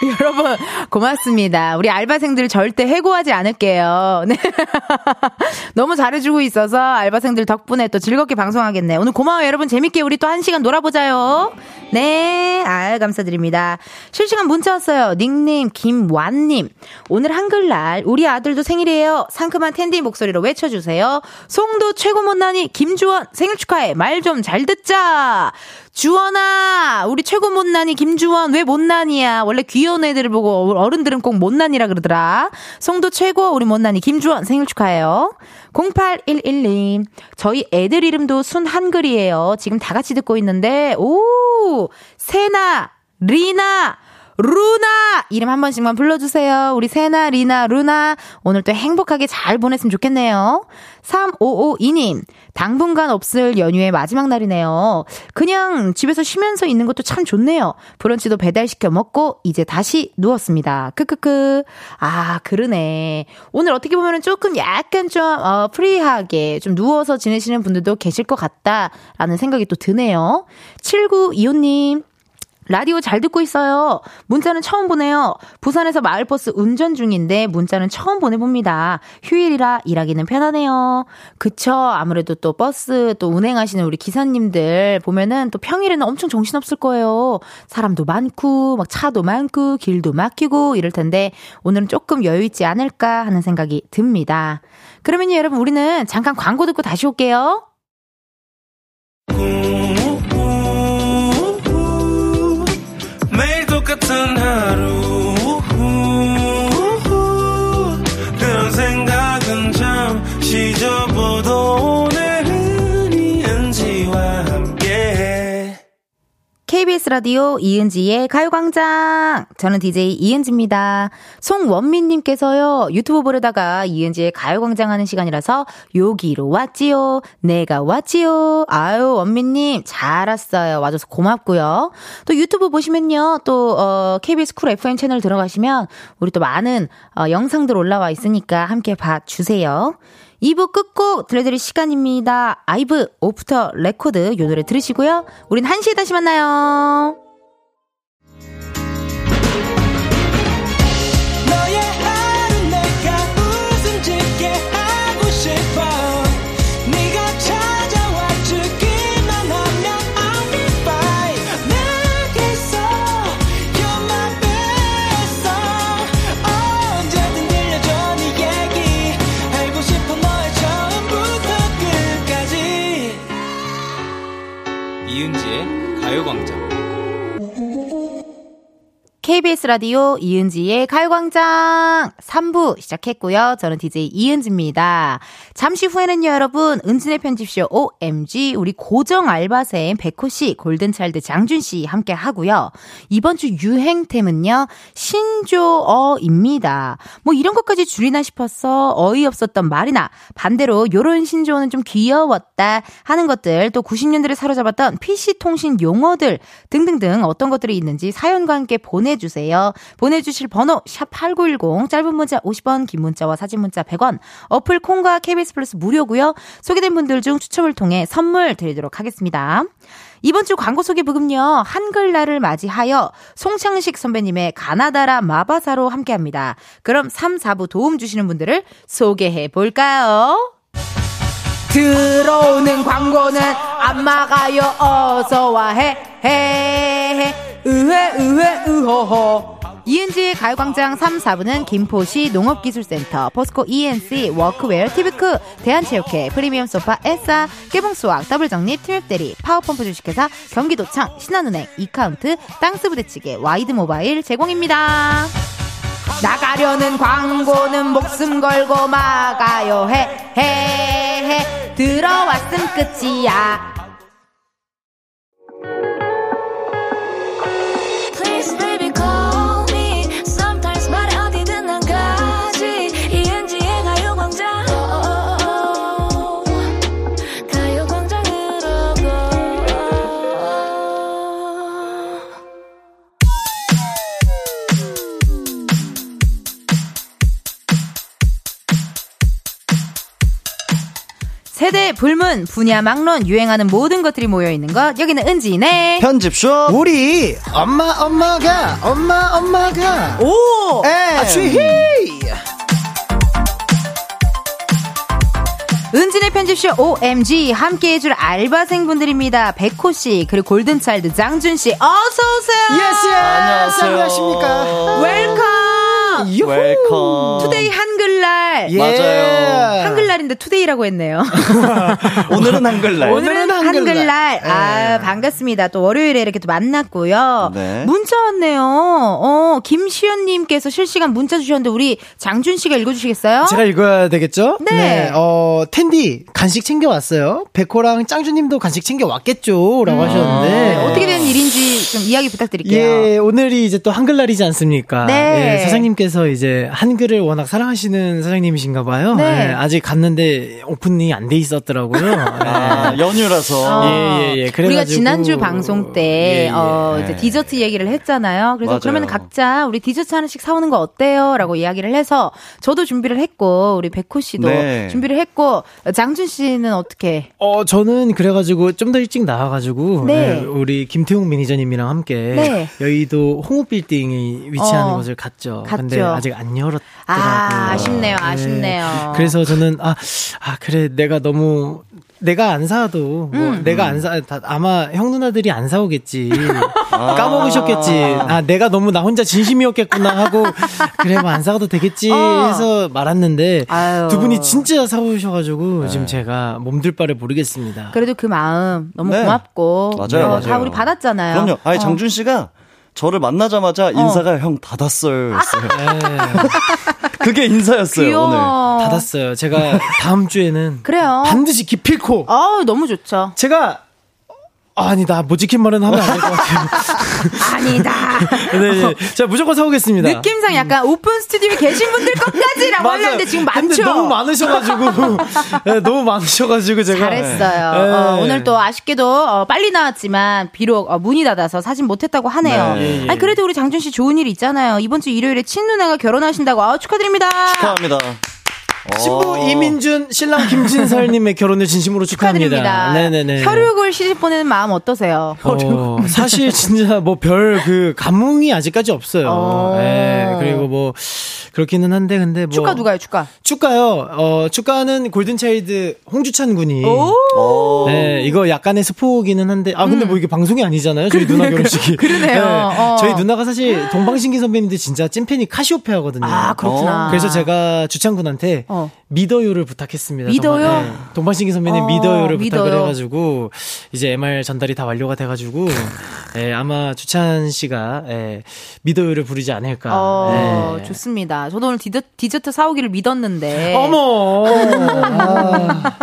여러분, 고맙습니다. 우리 알바생들 절대 해고하지 않을게요. 네. 너무 잘해주고 있어서 알바생들 덕분에 또 즐겁게 방송하겠네. 오늘 고마워요, 여러분. 재밌게 우리 또 한 시간 놀아보자요. 네. 아, 감사드립니다. 실시간 문자 왔어요. 닉님, 김완님. 오늘 한글날 우리 아들도 생일이에요. 상큼한 텐디 목소리로 외쳐주세요. 송도 최고 못난이 김주원 생일 축하해. 말 좀 잘 듣자. 주원아, 우리 최고 못난이 김주원 왜 못난이야? 원래 귀여운 애들을 보고 어른들은 꼭 못난이라 그러더라. 송도 최고 우리 못난이 김주원 생일 축하해요. 0811님, 저희 애들 이름도 순 한글이에요. 지금 다 같이 듣고 있는데, 오, 세나, 리나, 루나! 이름 한 번씩만 불러주세요. 우리 세나, 리나, 루나. 오늘 또 행복하게 잘 보냈으면 좋겠네요. 3552님, 당분간 없을 연휴의 마지막 날이네요. 그냥 집에서 쉬면서 있는 것도 참 좋네요. 브런치도 배달시켜 먹고, 이제 다시 누웠습니다. 크크크. 아, 그러네. 오늘 어떻게 보면 조금 약간 좀, 어, free하게 좀 누워서 지내시는 분들도 계실 것 같다라는 생각이 또 드네요. 7925님, 라디오 잘 듣고 있어요. 문자는 처음 보내요. 부산에서 마을버스 운전 중인데 문자는 처음 보내봅니다. 휴일이라 일하기는 편하네요. 그쵸. 아무래도 또 버스 또 운행하시는 우리 기사님들 보면은 또 평일에는 엄청 정신없을 거예요. 사람도 많고, 막 차도 많고, 길도 막히고 이럴 텐데 오늘은 조금 여유있지 않을까 하는 생각이 듭니다. 그러면요, 여러분, 우리는 잠깐 광고 듣고 다시 올게요. 같 은하 KBS 라디오 이은지의 가요광장. 저는 DJ 이은지입니다. 송원민님께서요, 유튜브 보려다가 이은지의 가요광장 하는 시간이라서 여기로 왔지요. 내가 왔지요. 아유, 원민님, 잘 왔어요. 와줘서 고맙고요. 또 유튜브 보시면요, 또, 어, KBS 쿨 FM 채널 들어가시면 우리 또 많은 어, 영상들 올라와 있으니까 함께 봐주세요. 2부 끝곡 들려드릴 시간입니다. 아이브 Off The Record 요 노래 들으시고요. 우린 1시에 다시 만나요. KBS 라디오 이은지의 가요광장 3부 시작했고요. 저는 DJ 이은지입니다. 잠시 후에는요, 여러분, 은진의 편집쇼 OMG, 우리 고정 알바생 백호 씨, 골든차일드 장준 씨 함께 하고요. 이번 주 유행템은요, 신조어입니다. 뭐 이런 것까지 줄이나 싶어서 어이없었던 말이나 반대로 요런 신조어는 좀 귀여웠다 하는 것들, 또 90년대를 사로잡았던 PC통신 용어들 등등등 어떤 것들이 있는지 사연과 함께 보내 보내주세요. 보내주실 번호 샵8910 짧은 문자 50원 긴 문자와 사진 문자 100원 어플 콩과 KBS 플러스 무료고요. 소개된 분들 중 추첨을 통해 선물 드리도록 하겠습니다. 이번 주 광고 소개 부금요. 한글날을 맞이하여 송창식 선배님의 가나다라 마바사로 함께합니다. 그럼 3, 4부 도움 주시는 분들을 소개해 볼까요? 들어오는 광고는 안 막아요. 어서 와 해, 해, 해. 으회 으회 으허허 이은지의 가요광장 3, 4부는 김포시 농업기술센터, 포스코 E&C, 워크웨어, 티브크, 대한체육회, 프리미엄 소파, 에싸, 깨봉수학, 더블정립, 티맵대리, 파워펌프 주식회사, 경기도청, 신한은행, 이카운트, 땅스부대찌개, 와이드모바일 제공입니다. 나가려는 광고는 목숨 걸고 막아요 해 해, 해. 들어왔음 끝이야 불문, 분야 막론, 유행하는 모든 것들이 모여있는 곳. 여기는 은지네. 편집숍 우리 엄마 엄마가 엄마 엄마가 오! 에 취희 은지네 편집숍 OMG 함께 해줄 알바생분들입니다. 백호 씨, 그리고 골든차일드 장준 씨, 어서 오세요! Yes 안녕하세요. 안녕하십니까 Welcome! 유후. Welcome today 한글날. 예. 맞아요. 한글날인데 today라고 했네요. 오늘은 한글날 오늘은 한글날. 한글날. 아, 예. 반갑습니다. 또 월요일에 이렇게 또 만났고요. 네. 문자 왔네요. 어, 김시연님께서 실시간 문자 주셨는데 우리 장준 씨가 읽어 주시겠어요? 제가 읽어야 되겠죠? 네. 어, 텐디, 간식 챙겨 왔어요. 백호랑 짱주님도 간식 챙겨 왔겠죠? 라고 하셨는데. 네, 어떻게 된 일인지 좀 이야기 부탁드릴게요. 예, 오늘이 이제 또 한글날이지 않습니까? 네. 예, 사장님께서 이제 한글을 워낙 사랑하시는 사장님이신가 봐요. 네. 예, 아직 갔는데 오픈이 안 돼 있었더라고요. 아, 연휴라서 어. 예, 예, 예. 우리가 그래가지고- 지난주 방송 때, 예, 예. 어, 이제 네. 디저트 얘기를 했잖아요. 그래서 맞아요. 그러면 각자 우리 디저트 하나씩 사오는 거 어때요? 라고 이야기를 해서 저도 준비를 했고, 우리 백호 씨도 네. 준비를 했고, 장준 씨는 어떻게? 어, 저는 그래가지고 좀 더 일찍 나와가지고 네. 예, 우리 김태용 매니저님이랑 함께 네. 여의도 홍읍빌딩이 위치하는 어. 곳을 갔죠. 갔죠. 근데 아직 안 열었더라고요. 아, 아쉽네요, 네. 아쉽네요. 그래서 저는 아, 아 그래 내가 너무 내가 안 사도 뭐 음. 내가 안 사, 다, 아마 형 누나들이 안 사오겠지. 아. 까먹으셨겠지. 아, 내가 너무 나 혼자 진심이었겠구나 하고, 그래, 뭐 안 사가도 되겠지 어. 해서 말았는데, 아유. 두 분이 진짜 사오셔가지고, 네. 지금 제가 몸둘 바를 모르겠습니다. 그래도 그 마음 너무 네. 고맙고. 맞아요, 어, 맞아요. 다 우리 받았잖아요. 그럼요 아니 어. 장준 씨가 저를 만나자마자 인사가 형 닫았어요. 네, 그게 인사였어요 귀여워. 오늘 닫았어요. 제가 다음 주에는 그래요. 반드시 기필코, 어우, 너무 좋죠. 제가, 아니, 나못 지킨 말은 하면 안 될 것 같아요. 아니다. 네, 네. 제가 무조건 사오겠습니다. 느낌상 약간 오픈 스튜디오에 계신 분들 것까지라고 하려는데 지금 많죠? 너무 많으셔가지고, 네, 너무 많으셔가지고 제가. 잘했어요. 네. 어, 오늘 또 아쉽게도 어, 빨리 나왔지만 비록 어, 문이 닫아서 사진 못했다고 하네요. 네. 예, 예. 아니 그래도 우리 장준 씨 좋은 일 있잖아요. 이번 주 일요일에 친누나가 결혼하신다고 아, 축하드립니다. 축하합니다 신부 어. 이민준, 신랑 김진설님의 결혼을 진심으로 축하합니다. 축하드립니다. 네네네. 혈육을 시집 보내는 마음 어떠세요? 어, 사실 진짜 뭐 별 그 감흥이 아직까지 없어요. 어. 네, 그리고 뭐 그렇기는 한데 근데 뭐 축가 누가요? 축가. 축가요. 어, 축가는 골든차일드 홍주찬 군이 오. 어. 네, 이거 약간의 스포기는 한데, 아, 근데 뭐 이게 방송이 아니잖아요. 저희 누나 결혼식이. 음. 그러네요. 어. 저희 누나가 사실 동방신기 선배님들 진짜 찐팬이 카시오페 하거든요. 아 그렇구나. 어. 그래서 제가 주찬 군한테 어. 믿어요를 부탁했습니다. 믿어요? 네. 동방신기 선배님 어, 믿어요를 믿어요. 부탁을 해가지고, 이제 MR 전달이 다 완료가 돼가지고, 예, 아마 주찬 씨가, 예, 믿어요를 부르지 않을까. 어, 예. 좋습니다. 저도 오늘 디저, 디저트 사오기를 믿었는데. 어머! 아,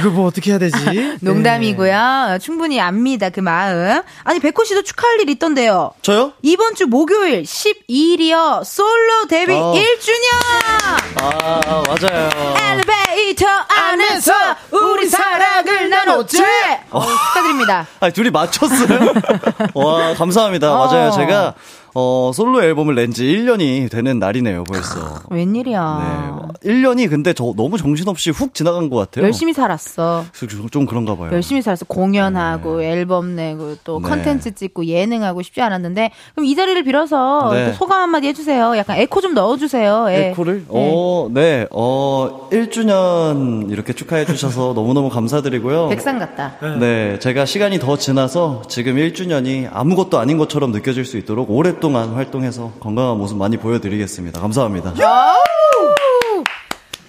이거 뭐 어떻게 해야 되지? 농담이고요. 충분히 압니다. 그 마음. 아니 백호 씨도 축하할 일 있던데요. 저요? 이번 주 목요일 12일이요. 솔로 데뷔 어. 1주년. 아 맞아요 엘리베이터 안에서 우리 사랑을 나눴지. 어, 축하드립니다. 아니 둘이 맞췄어요? 와 감사합니다 어. 맞아요 제가 어 솔로 앨범을 낸 지 1년이 되는 날이네요 벌써 웬일이야. 네 1년이 근데 저 너무 정신없이 훅 지나간 것 같아요 열심히 살았어. 좀, 좀 그런가 봐요 열심히 살았어. 공연하고 앨범 내고 또 네. 컨텐츠 찍고 예능하고 쉽지 않았는데 그럼 이 자리를 빌어서 네. 또 소감 한마디 해주세요. 약간 에코 좀 넣어주세요. 예. 에코를? 네. 어, 네. 어, 1주년 이렇게 축하해 주셔서 너무너무 감사드리고요. 백상 같다. 네, 제가 시간이 더 지나서 지금 1주년이 아무것도 아닌 것처럼 느껴질 수 있도록 오 랫동안 활동해서 건강한 모습 많이 보여드리겠습니다. 감사합니다.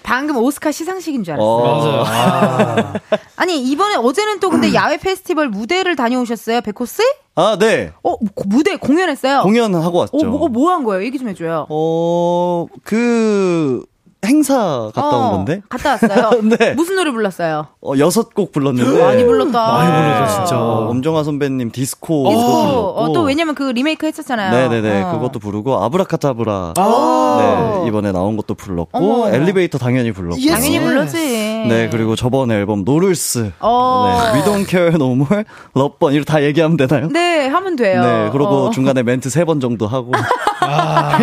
방금 오스카 시상식인 줄 알았어요. 어, 아니 이번에 어제는 또 근데 야외 페스티벌 무대를 다녀오셨어요, 백호스? 아, 네. 어 고- 무대 공연했어요. 공연하고 왔죠. 어, 뭐, 뭐한 거예요? 얘기 좀 해줘요. 어, 그, 행사 갔다 어, 온 건데? 갔다 왔어요. 네. 무슨 노래 불렀어요? 어, 여섯 곡 불렀는데. 많이 불렀다. 많이 불렀다, 진짜. 어, 엄정화 선배님 디스코. 디스코. 불렀고. 어, 또 왜냐면 그 리메이크 했었잖아요. 네네네. 어. 그것도 부르고, 아브라카다브라. 아. 네, 이번에 나온 것도 불렀고, 어머. 엘리베이터 당연히 불렀고. 당연히 불렀지. 네, 그리고 저번 앨범, No Rules. 어. 네, We Don't Care No More, Love Burn, 이렇게 다 얘기하면 되나요? 네, 하면 돼요. 네, 그리고 어. 중간에 멘트 세 번 정도 하고. 아.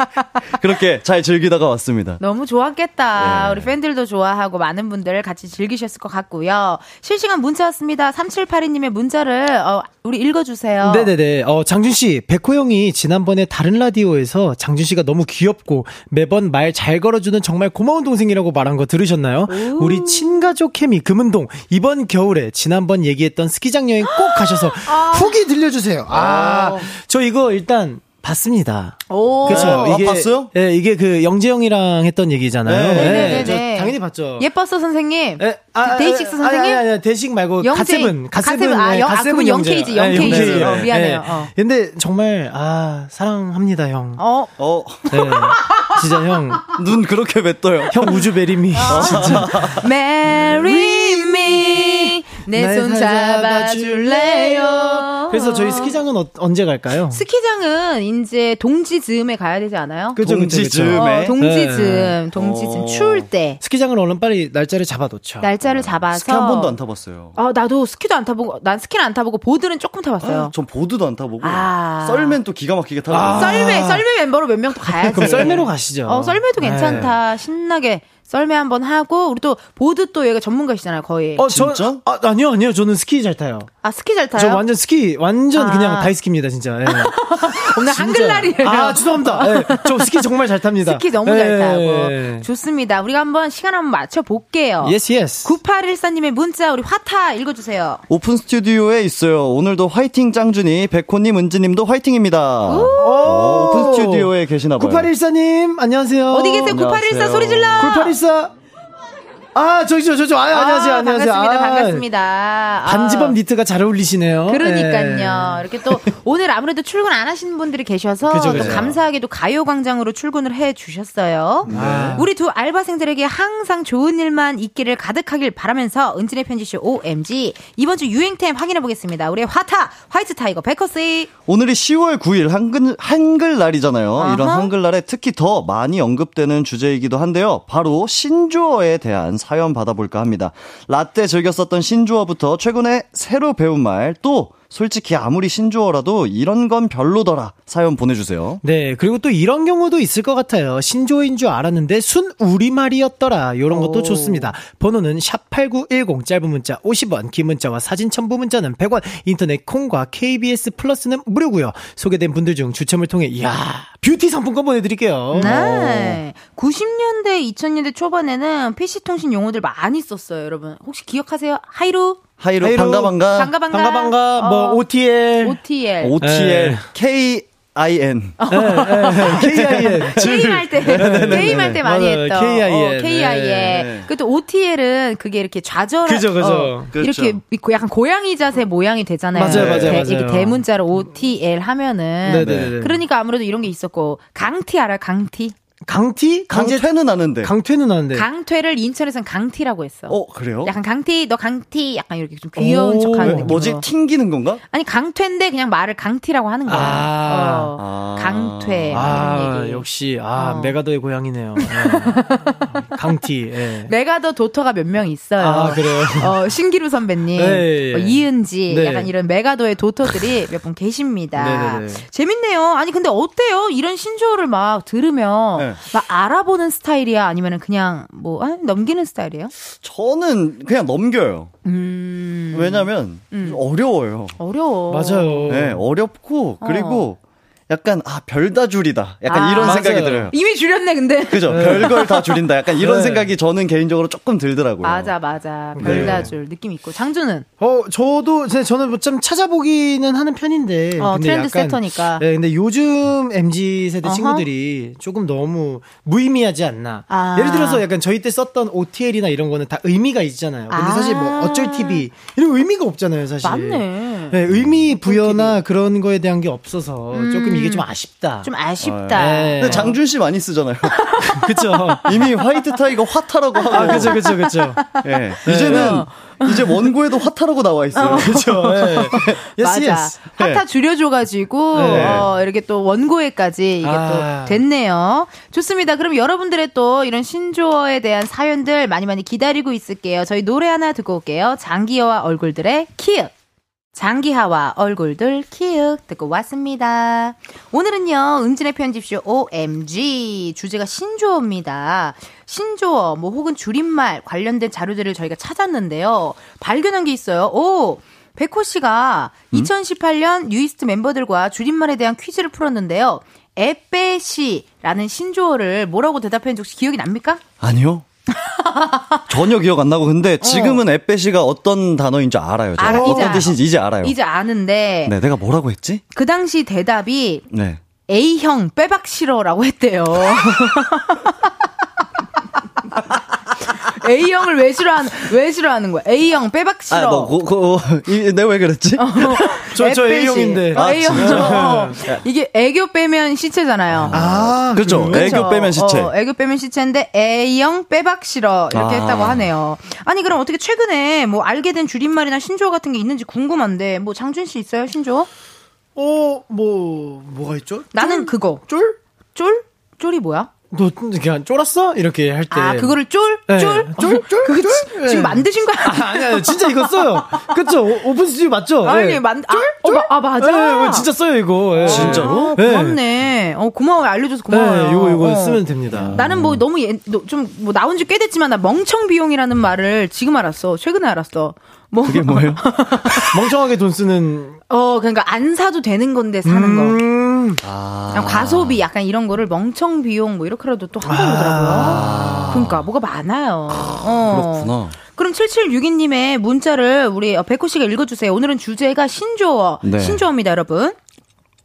그렇게 잘 즐기다가 왔습니다. 너무 좋았겠다. 네. 우리 팬들도 좋아하고 많은 분들 같이 즐기셨을 것 같고요. 실시간 문자 왔습니다. 3782님의 문자를 어, 우리 읽어주세요. 네네네. 어, 장준 씨, 백호 형이 지난번에 다른 라디오에서 장준 씨가 너무 귀엽고 매번 말 잘 걸어주는 정말 고마운 동생이라고 말한 거 들으셨나요? 우리 친가족 케미 금은동 이번 겨울에 지난번 얘기했던 스키장 여행 꼭 가셔서 아. 후기 들려주세요. 아, 저 이거 일단 봤습니다. 오. 그렇죠. 아, 봤어요? 예, 이게 그 영재 형이랑 했던 얘기잖아요. 네. 예, 네네네. 저 당연히 봤죠. 예뻤어 선생님. 예, 아, 데이식스 아니, 선생님? 아니, 아니, 데이식 말고 영재, 갓세븐, 갓세븐, 갓세븐, 아, 영- 아. 영케이지, 예, 영케이지. 영케이. 어, 미안해요. 예. 어. 근데 정말 아 사랑합니다 형. 어. 어, 네. 진짜 형, 눈 그렇게 왜 떠요? 형 Would you marry me. 아. 진짜. Marry me. 내날손 잡아줄래요? 그래서 저희 스키장은 어, 언제 갈까요? 스키장은 이제 동지 즈음에 가야 되지 않아요? 그죠, 그죠, 동지. 즈음에? 어, 동지 네. 즈음, 동지 즈음 어. 추울 때 스키장을 얼른 빨리 날짜를 잡아놓죠. 날짜를 잡아서 스키 한 번도 안 타봤어요. 아, 나도 스키도 안 타보고 난 스키는 안 타보고 보드는 조금 타봤어요. 전 보드도 안 타보고 아. 썰맨 또 기가 막히게 타고 아. 썰매 썰매 멤버로 몇 명 또 가야지. 그럼 썰매로 가시죠. 어, 썰매도 네. 괜찮다. 신나게 썰매 한번 하고 우리 또 보드 또 얘가 전문가시잖아요, 거의. 어, 저, 진짜? 아, 아니요, 아니요. 저는 스키 잘 타요. 아, 스키 잘 타요? 저 완전 스키, 완전 아. 그냥 大好き입니다, 진짜. 예. 오늘. 한글날이에요. 아, 죄송합니다. 예, 저 스키 정말 잘 탑니다. 스키 너무 잘 예. 타고. 좋습니다. 우리가 한번 시간 한번 맞춰 볼게요. Yes, yes. 9814님의 문자 우리 화타 읽어주세요. 오픈 스튜디오에 있어요. 오늘도 화이팅 짱준이, 백호님, 은지님도 화이팅입니다. 어, 오픈 스튜디오에 계시나 봐요. 9814님, 안녕하세요. 어디 계세요? 안녕하세요. 9814 소리 질러. 9814. 아, 저기죠, 저죠. 아, 안녕하세요, 아, 안녕하세요. 반갑습니다. 아, 반갑습니다. 반zip-up 아. 니트가 잘 어울리시네요. 그러니까요. 예. 이렇게 또 오늘 아무래도 출근 안 하시는 분들이 계셔서 그죠, 또 그죠. 감사하게도 가요광장으로 출근을 해 주셨어요. 아. 우리 두 알바생들에게 항상 좋은 일만 있기를 가득하길 바라면서 은지네 편집숍 OMG 이번 주 유행템 확인해 보겠습니다. 우리 화타 White Tiger 백호 씨 오늘이 10월 9일 한글, 한글날이잖아요. 이런 아하. 한글날에 특히 더 많이 언급되는 주제이기도 한데요. 바로 신조어에 대한 사연 받아볼까 합니다. 라떼 즐겨 썼던 신조어부터 최근에 새로 배운 말, 또 솔직히 아무리 신조어라도 이런 건 별로더라. 사연 보내주세요. 네, 그리고 또 이런 경우도 있을 것 같아요. 신조어인 줄 알았는데 순 우리말이었더라. 요런 것도 오. 좋습니다. 번호는 샵8910 짧은 문자 50원, 긴 문자와 사진 첨부 문자는 100원, 인터넷 콩과 KBS 플러스는 무료고요. 소개된 분들 중 추첨을 통해 이야, 뷰티 상품권 보내 드릴게요. 네. 90년대, 2000년대 초반에는 PC통신 용어들 많이 썼어요, 여러분. 혹시 기억하세요? 하이루? 하이루, 하이루, 방가, 방가. 방가, 방가. 방가 방가 뭐 어, OTL OTL. OTL, 네. K-I-N. KIN 게임 할 때, 게임 할 때 많이. 했던. KIN. 어, KIN. 네. 그 또 OTL은 그게 이렇게 좌절. 그죠, 그죠. 어, 그렇죠. 이렇게 있고 약간 고양이 자세 모양이 되잖아요. 맞아요, 맞아요, 대- 맞아요. 이렇게 대문자로 OTL 하면은. 네네네. 그러니까 아무래도 이런 게 있었고. 강퇴 알아요? 강퇴? 강티? 강제 강퇴는 아는데. 강퇴는 아는데. 강퇴를 인천에서는 강티라고 했어. 어, 그래요? 약간 강티, 너 강티, 약간 이렇게 좀 귀여운 오, 척하는 어, 느낌. 뭐지? 튕기는 건가? 아니 강퇴인데 그냥 말을 강티라고 하는 거야. 아. 어, 아. 강퇴. 아, 이런 얘기. 역시, 아, 어. 메가더의 고향이네요. 예. 강티, 예. 메가더 도터가 몇 명 있어요. 아, 그래요? 어, 신기루 선배님, 네. 어, 이은지, 네. 약간 이런 메가더의 도터들이 몇 분 계십니다. 네네네. 재밌네요. 아니 근데 어때요? 이런 신조어를 막 들으면 네. 막 알아보는 스타일이야? 아니면은 그냥 뭐 아, 넘기는 스타일이에요? 저는 그냥 넘겨요. 음, 왜냐면 어려워요. 어려워. 맞아요. 네, 어렵고 그리고 약간 아 별다 줄이다. 약간 아. 이런 맞아요. 생각이 들어요. 이미 줄였네 근데. 그죠? 별걸 다 줄인다. 약간 이런 네. 생각이 저는 개인적으로 조금 들더라고요. 맞아 맞아 네. 별다 줄 느낌 있고 장주는 어, 저도, 제- 저는 뭐 좀 찾아보기는 하는 편인데. 어, 근데 트렌드 약간- setter니까. 네, 근데 요즘 MZ 세대 어허. 친구들이 조금 너무 무의미하지 않나. 아. 예를 들어서 약간 저희 때 썼던 OTL이나 이런 거는 다 의미가 있잖아요. 근데 아. 사실 뭐 어쩔티비 이런 의미가 없잖아요, 사실. 맞네. 네, 의미 부여나 그런 거에 대한 게 없어서 조금 이게 좀 아쉽다. 좀 아쉽다. 네. 근데 장준 씨 많이 쓰잖아요. 그쵸. 이미 White Tiger 화타라고 하고. 아, 그쵸, 그쵸, 그쵸. 예, 이제는 이제 원고에도 화타라고 나와 있어요. 그쵸. 네. 예스, 맞아. Yes. 화타 줄여줘가지고 네. 어, 이렇게 또 원고에까지 이게 아. 또 됐네요. 좋습니다. 그럼 여러분들의 또 이런 신조어에 대한 사연들 많이 많이 기다리고 있을게요. 저희 노래 하나 듣고 올게요. 장기하와 얼굴들의 키읔. 장기하와 얼굴들 키읔 듣고 왔습니다. 오늘은요, 은지네 편집숍 OMG 주제가 신조어입니다. 신조어, 뭐 혹은 줄임말 관련된 자료들을 저희가 찾았는데요. 발견한 게 있어요. 오! 백호 씨가 2018년 뉴이스트 멤버들과 줄임말에 대한 퀴즈를 풀었는데요. 에빼시라는 신조어를 뭐라고 대답했는지 혹시 기억이 납니까? 아니요. 전혀 기억 안 나고 근데 지금은 에빼시가 어떤 단어인 줄 알아요. 제가. 알아, 어떤. 뜻인지 이제 알아요. 이제 아는데 네, 내가 뭐라고 했지? 그 당시 대답이 네. A형 빼박 싫어라고 했대요. A형을 왜 싫어하는 왜 싫어하는 거야? A형 빼박 싫어. 아, 너, 그, 그, 이, 내가 왜 그랬지? 저, 저 에페시. A형인데. 어, 아, A형. 어. 이게 애교 빼면 시체잖아요. 아, 그죠. 그래요? 애교 빼면 시체. 어, 애교 빼면 시체인데 A형 빼박 싫어 이렇게 아. 했다고 하네요. 아니 그럼 어떻게 최근에 뭐 알게 된 줄임말이나 신조어 같은 게 있는지 궁금한데 뭐 장준 씨 있어요 신조어? 어, 뭐, 뭐가 있죠? 나는 그거 쫄? 쫄? 쫄이 뭐야? 너 그냥 쫄았어? 이렇게 할 때. 아 그거를 쫄? 네. 쫄? 쫄? 쫄? 그거 쫄? 지- 지금 네. 만드신 거 아니야? 아, 아니, 아니, 진짜 이거 써요. 그쵸? 오- 오픈 스튜디오 맞죠? 아니 네. 만 아, 어, 마- 아 맞아. 네, 네, 진짜 써요, 이거. 네. 진짜로? 아, 고맙네. 어 고마워요 알려줘서 고마워요. 네, 이거, 이거 어. 쓰면 됩니다. 나는 뭐 너무 좀뭐 나온 지 꽤 됐지만 나 멍청 비용이라는 말을 지금 알았어. 최근에 알았어. 뭐 그게 뭐예요? 멍청하게 돈 쓰는. 어 그러니까 안 사도 되는 건데 사는 거. 음. 아. 그냥 과소비 약간 이런 거를 멍청 비용 뭐 이렇게라도 또 한다고 그러더라고요. 그러니까 뭐가 많아요. 어. 그렇구나. 그럼 7762님의 문자를 우리 백호 씨가 읽어주세요. 오늘은 주제가 신조어. 네. 신조어입니다, 여러분.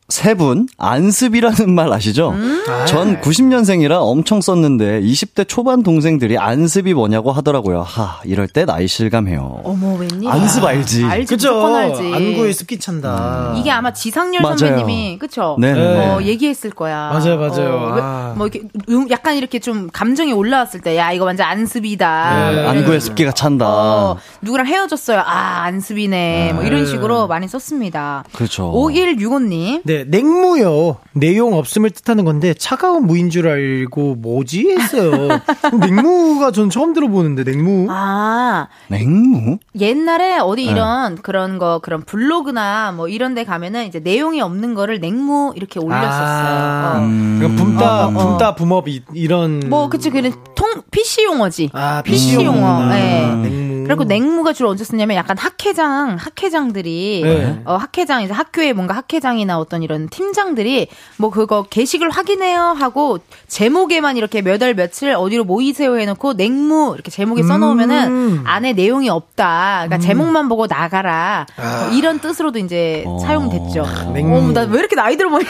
세 분, 안습이라는 말 아시죠? 음. 전 90년생이라 엄청 썼는데 20대 초반 동생들이 안습이 뭐냐고 하더라고요. 하, 이럴 때 나이 실감해요. 어머, 웬일? 안습 알지? 알지, 그죠? 무조건 알지. 안구에 습기 찬다. 이게 아마 지상렬 맞아요. 선배님이 그쵸? 네네. 어, 얘기했을 거야. 맞아요, 맞아요. 어, 왜- 아. 뭐 이렇게 음, 약간 이렇게 좀 감정이 올라왔을 때, 야 이거 완전 안습이다. 네. 이런 안구에. 습기가 찬다. 어, 누구랑 헤어졌어요. 아 안습이네. 뭐 이런 네. 식으로 많이 썼습니다. 그렇죠. 5165님. 네, 냉무요. 내용 없음을 뜻하는 건데 차가운 무인 줄 알고 뭐지 했어요. 냉무가 전 처음 들어보는데 냉무. 아 냉무? 옛날에 어디 이런 그런 거 그런 블로그나 뭐 이런 데 가면은 이제 내용이 없는 거를 냉무 이렇게 올렸었어요. 아, 어. 음. 그러니까 붐따 어, 어, 어. 붐따 붐업 이, 이런. 뭐 그치 그는 통 PC 용어지. 아 PC 용어. 예. 냉무. 그리고 냉무가 주로 언제 쓰냐면 약간 학회장, 학회장들이, 네. 어, 학회장, 이제 학교에 뭔가 학회장이나 어떤 이런 팀장들이 뭐 그거 게시글 확인해요 하고 제목에만 이렇게 몇 월 며칠 어디로 모이세요 해놓고 냉무 이렇게 제목에 써놓으면은 음. 안에 내용이 없다. 그러니까 제목만 보고 나가라. 뭐 이런 뜻으로도 이제 어. 사용됐죠. 냉무. 어, 나왜 이렇게 나이 들어 보이냐?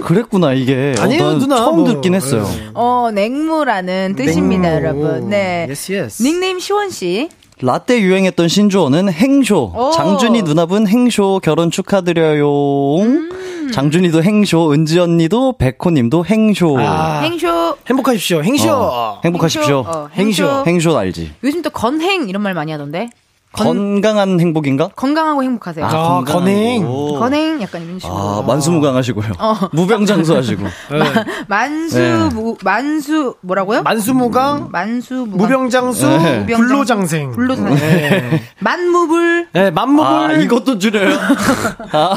그랬구나, 이게. 어, 아니에요, 난 누나. 처음 뭐. 듣긴 했어요. 네. 어, 냉무라는 뜻입니다, 냉무. 여러분. 네. Yes, yes. 닉네임 시원 씨. 라떼 유행했던 신조어는 행쇼. 오. 장준이 누나분 행쇼 결혼 축하드려요. 음. 장준이도 행쇼, 은지 언니도 백호님도 행쇼. 아. 행쇼. 행복하십시오. 행쇼. 어, 행복하십시오. 어, 행쇼. 행쇼. 행쇼 알지? 요즘 또 건행 이런 말 많이 하던데. 건, 건강한 행복인가? 건강하고 행복하세요. 아, 건강한 건행. 거. 건행 약간 이런 식으로. 아, 만수무강하시고요. 어. 무병장수하시고. 네. 만수 네. 무, 만수 뭐라고요? 만수무강, 만수 무강. 무병장수, 네. 불로장생. 불로장생. 네. 만무불. 네, 만무불. 아, 이것도 줄여요? 아,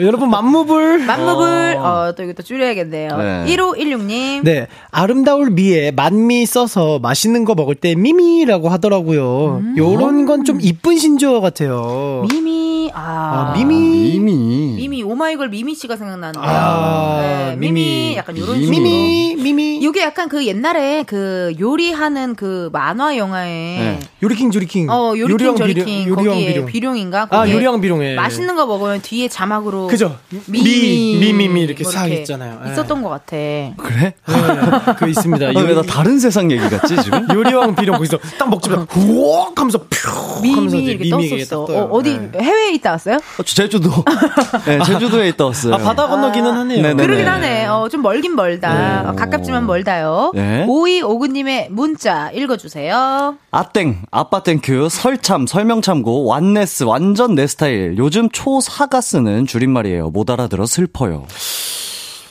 여러분, 만무불. 만무불. 어, 또 이것도 줄여야겠네요. 네. 1516님. 네, 아름다울 미에 맛 미 써서 맛있는 거 먹을 때 미미라고 하더라고요. 요런 건 좀 이쁜 신조어 같아요. 미미. 아. 아, 미미. 이미. 미미 오마이걸 미미 씨가 생각나는데요. 아, 네, 미미. 미미. 약간 요런 미미. 식으로. 미미, 미미. 이게 약간 그 옛날에 그 요리하는 그 만화 영화에 네. 요리킹, 조리킹. 어 요리킹 요리왕 저리킹 비룡, 요리왕 거기에 비룡. 비룡인가 아, 거기에 요리왕 비룡에. 맛있는 거 먹으면 뒤에 자막으로 그죠? 미미 미, 미미미 이렇게 뭐싹 있잖아요. 예. 있었던 것 같아. 그래? 네, 그거 있습니다. 아, 왜 나 다른 세상 얘기 같지, 지금? 요리왕 비룡 거기서 딱 먹자마자 후옥 하면서 퓨 미미 이렇게 떴었어. 어, 어디 네. 해외에 있다 왔어요? 어, 제주도. 네, 제주도에 있다 왔어요. 아, 바다 건너기는 하네요. 네네. 그러긴 하네. 어, 좀 멀긴 멀다. 네. 어, 가깝지만 멀다요. 네. 5259님의 문자 읽어주세요. 아땡, 아빠 thank you, 설참, 설명 참고, 완내스, 완전 내 스타일. 요즘 초4가 쓰는 줄임 말이에요. 못 알아들어 슬퍼요.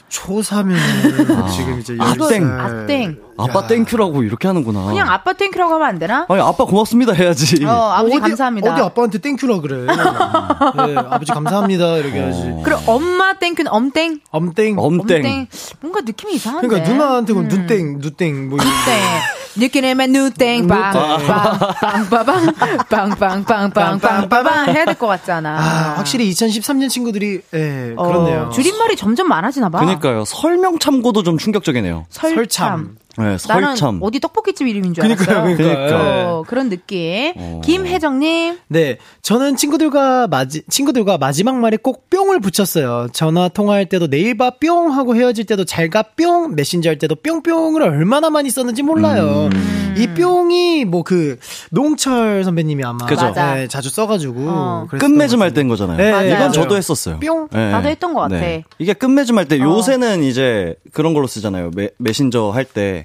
초3면 아, 지금 이제 아땡. 아땡. 아빠 thank you라고 이렇게 하는구나. 그냥 아빠 thank you라고 하면 안 되나? 아니, 아빠 고맙습니다 해야지. 어, 아버지 어디, 감사합니다. 어디 아빠한테 thank you라 그래. 네, 아버지 감사합니다 이렇게 어. 해야지. 그럼 엄마 thank you는 엄땡? 엄땡. 엄땡. 뭔가 느낌이 이상한데. 그러니까 누나한테 는 눈땡, 누땡 뭐 이런. 땡. 느끼는 누땡 빵빵빵빵빵빵빵빵빵빵빵 해야 될 것 같잖아. 아, 확실히 2013년 친구들이 예, 어, 그렇네요. 줄임말이 점점 많아지나 봐. 그니까요. 설명 참고도 좀 충격적이네요. 설참. 네, 나는 설참. 어디 떡볶이집 이름인 줄 그니까요, 알았어요. 그니까요. 어, 그런 느낌. 어. 김혜정님. 네, 저는 친구들과 마지 친구들과 마지막 말에 꼭 뿅을 붙였어요. 전화 통화할 때도 내일 봐 뿅 하고 헤어질 때도 잘 가 뿅 메신저 할 때도 뿅뿅을 얼마나 많이 썼는지 몰라요. 음. 이 뿅이 뭐 그 농철 선배님이 아마. 네, 자주 써가지고 어. 끝맺음 것할 때인 거잖아요. 네, 맞아요. 이건 저도. 했었어요. 뿅. 네. 나도 했던 것 같아. 이게 끝맺음 할때 어. 요새는 이제 그런 걸로 쓰잖아요. 메, 메신저 할 때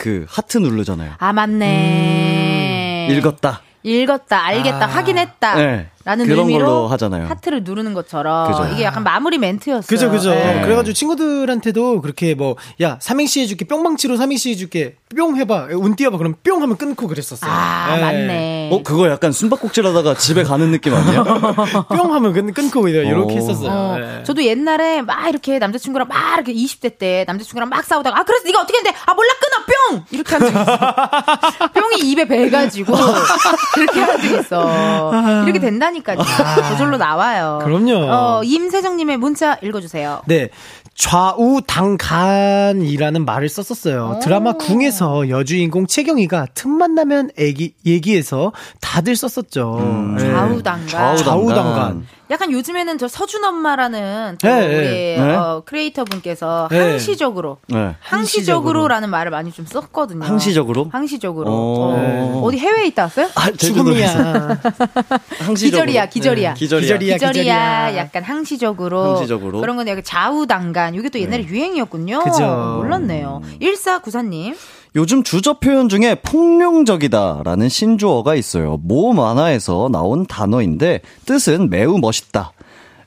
그 하트 누르잖아요. 아, 맞네. 읽었다. 읽었다, 알겠다, 아. 확인했다. 네. 라는 그런 의미로 걸로 하잖아요. 하트를 누르는 것처럼 그죠. 이게 약간 마무리 멘트였어요. 그죠, 그죠. 네. 그래가지고 친구들한테도 그렇게 뭐, 야, 삼행시 해줄게, 뿅망치로 삼행시 해줄게, 뿅 해봐, 운 띄워봐, 그럼 뿅 하면 끊고 그랬었어요. 아, 예. 맞네. 어, 그거 약간 숨바꼭질 하다가 집에 가는 느낌 아니야? 뿅 하면 끊, 끊고 이렇게 오. 했었어요. 어, 예. 저도 옛날에 막 이렇게 남자친구랑 막 이렇게 20대 때 남자친구랑 막 싸우다가 아 그래서 네가 어떻게 했는데 아 몰라 끊어 뿅 이렇게 한 적 있어 뿅이 입에 배가지고 그렇게 한 적 있어 이렇게 된다 니까요 저절로 나와요 그럼요. 어, 임세정님의 문자 읽어주세요 네. 좌우당간이라는 말을 썼었어요. 드라마 궁에서 여주인공 채경이가 틈만 나면 애기, 얘기해서 다들 썼었죠. 네. 좌우당간 좌우당간. 좌우당간. 약간 요즘에는 저 서준 엄마라는 또 네, 우리 네. 어, 크리에이터 분께서 네. 항시적으로 네. 항시적으로라는 말을 많이 좀 썼거든요. 항시적으로? 항시적으로. 어. 어. 어디 해외에 있다 왔어요? 아. 죽음이야. 항시적으로. 기절이야, 기절이야. 네, 기절이야. 기절이야. 기절이야, 약간 항시적으로. 항시적으로. 그런 건데, 여기 좌우당간. 이게 또 옛날에 유행이었군요. 그죠. 몰랐네요. 1494님. 요즘 주저 표현 중에 폭룡적이다라는 신조어가 있어요. 모 만화에서 나온 단어인데 뜻은 매우 멋있다.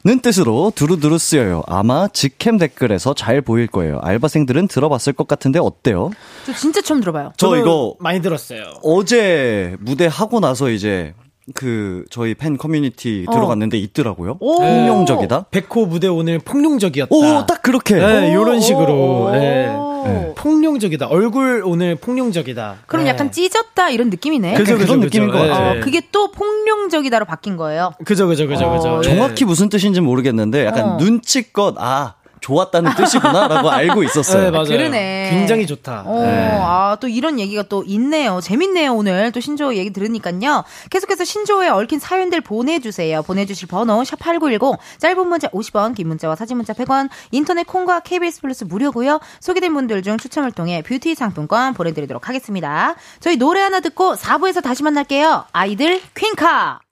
는 뜻으로 두루두루 쓰여요. 아마 직캠 댓글에서 잘 보일 거예요. 알바생들은 들어봤을 것 같은데 어때요? 저 진짜 처음 들어봐요. 저 이거 많이 들었어요. 어제 무대 하고 나서 이제 그 저희 팬 커뮤니티 어. 들어갔는데 있더라고요. 오. 폭룡적이다. 백호 무대 오늘 폭룡적이었다. 오, 딱 그렇게. 네, 요런 식으로. 오. 네. 네. 폭룡적이다. 얼굴 오늘 폭룡적이다. 그럼 네. 약간 찢었다 이런 느낌이네. 그죠, 그런 그죠, 느낌인 그죠. 것 네. 같아요. 어, 그게 또 폭룡적이다로 바뀐 거예요. 그죠, 그죠, 그죠, 어, 그죠. 네. 정확히 무슨 뜻인지 모르겠는데 약간 어. 눈치껏 아 좋았다는 뜻이구나라고 알고 있었어요. 네, 맞아요. 그러네. 굉장히 좋다. 어, 네. 아, 또 이런 얘기가 또 있네요. 재밌네요, 오늘. 또 신조어 얘기 들으니까요. 계속해서 신조어에 얽힌 사연들 보내주세요. 보내주실 번호, 샵8910. 짧은 문자 50원, 긴 문자와 사진 문자 100원. 인터넷 콩과 KBS 플러스 무료고요 소개된 분들 중 추첨을 통해 뷰티 상품권 보내드리도록 하겠습니다. 저희 노래 하나 듣고 4부에서 다시 만날게요. 아이들 퀸카!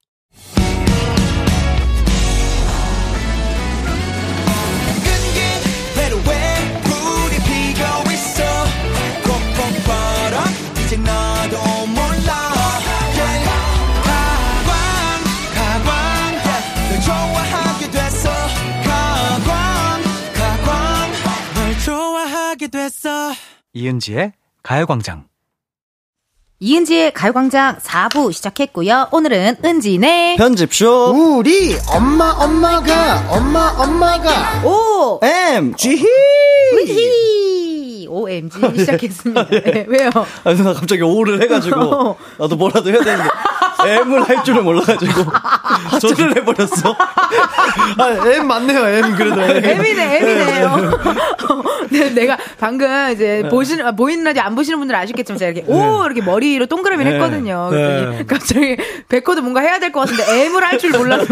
이은지의 가요광장. 이은지의 가요광장 4부 시작했고요. 오늘은 은지네. 편집쇼 우리 엄마 엄마가 엄마 엄마가 오! M 지희 우히! OMG 시작했습니다. 네, 왜요? 아, 나 갑자기 O를 해가지고 나도 뭐라도 해야 되는데 M을 할 줄을 몰라가지고 하트를 해버렸어. 아, M 맞네요 M 그래도 M이네, M이네요. 네, 내가 방금 이제 보시는, 아, 보이는 라디오 안 보시는 분들 은 아시겠지만 제가 이렇게 오! 이렇게 머리로 동그라미를 네. 했거든요. 네. 그랬더니 갑자기 백호도 뭔가 해야 될 것 같은데 M을 할 줄 몰라서.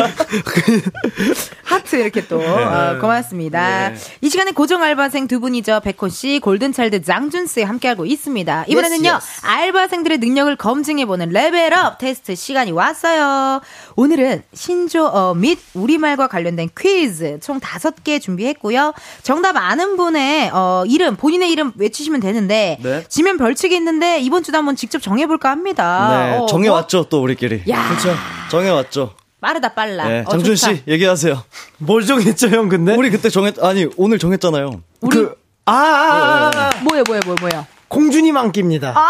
하트 이렇게 또. 어, 고맙습니다. 이 시간에 고정 알바생 두 분이죠. 백호 씨, 골든 차일드 장준 씨 함께하고 있습니다. 이번에는요, Yes, 알바생들의 능력을 검증해보는 레벨업 테스트 시간이 왔어요. 오늘은 신조어 및 우리말과 관련된 퀴즈 총 다섯 개 준비했고요. 정답 아는 분의 어, 이름, 본인의 이름 외치시면 되는데, 네. 지면 벌칙이 있는데, 이번 주도 한번 직접 정해볼까 합니다. 네, 어, 정해왔죠 또 우리끼리. 뭐? 야, 그렇죠 정해왔죠. 빠르다 빨라. 네, 어, 장준. 씨 얘기하세요. 뭘 정했죠, 형, 근데? 우리 그때 정했 아니 오늘 정했잖아요. 그, 아, 아, 아, 아, 뭐야 뭐야 뭐야 뭐야. 공주님 안기입니다. 아!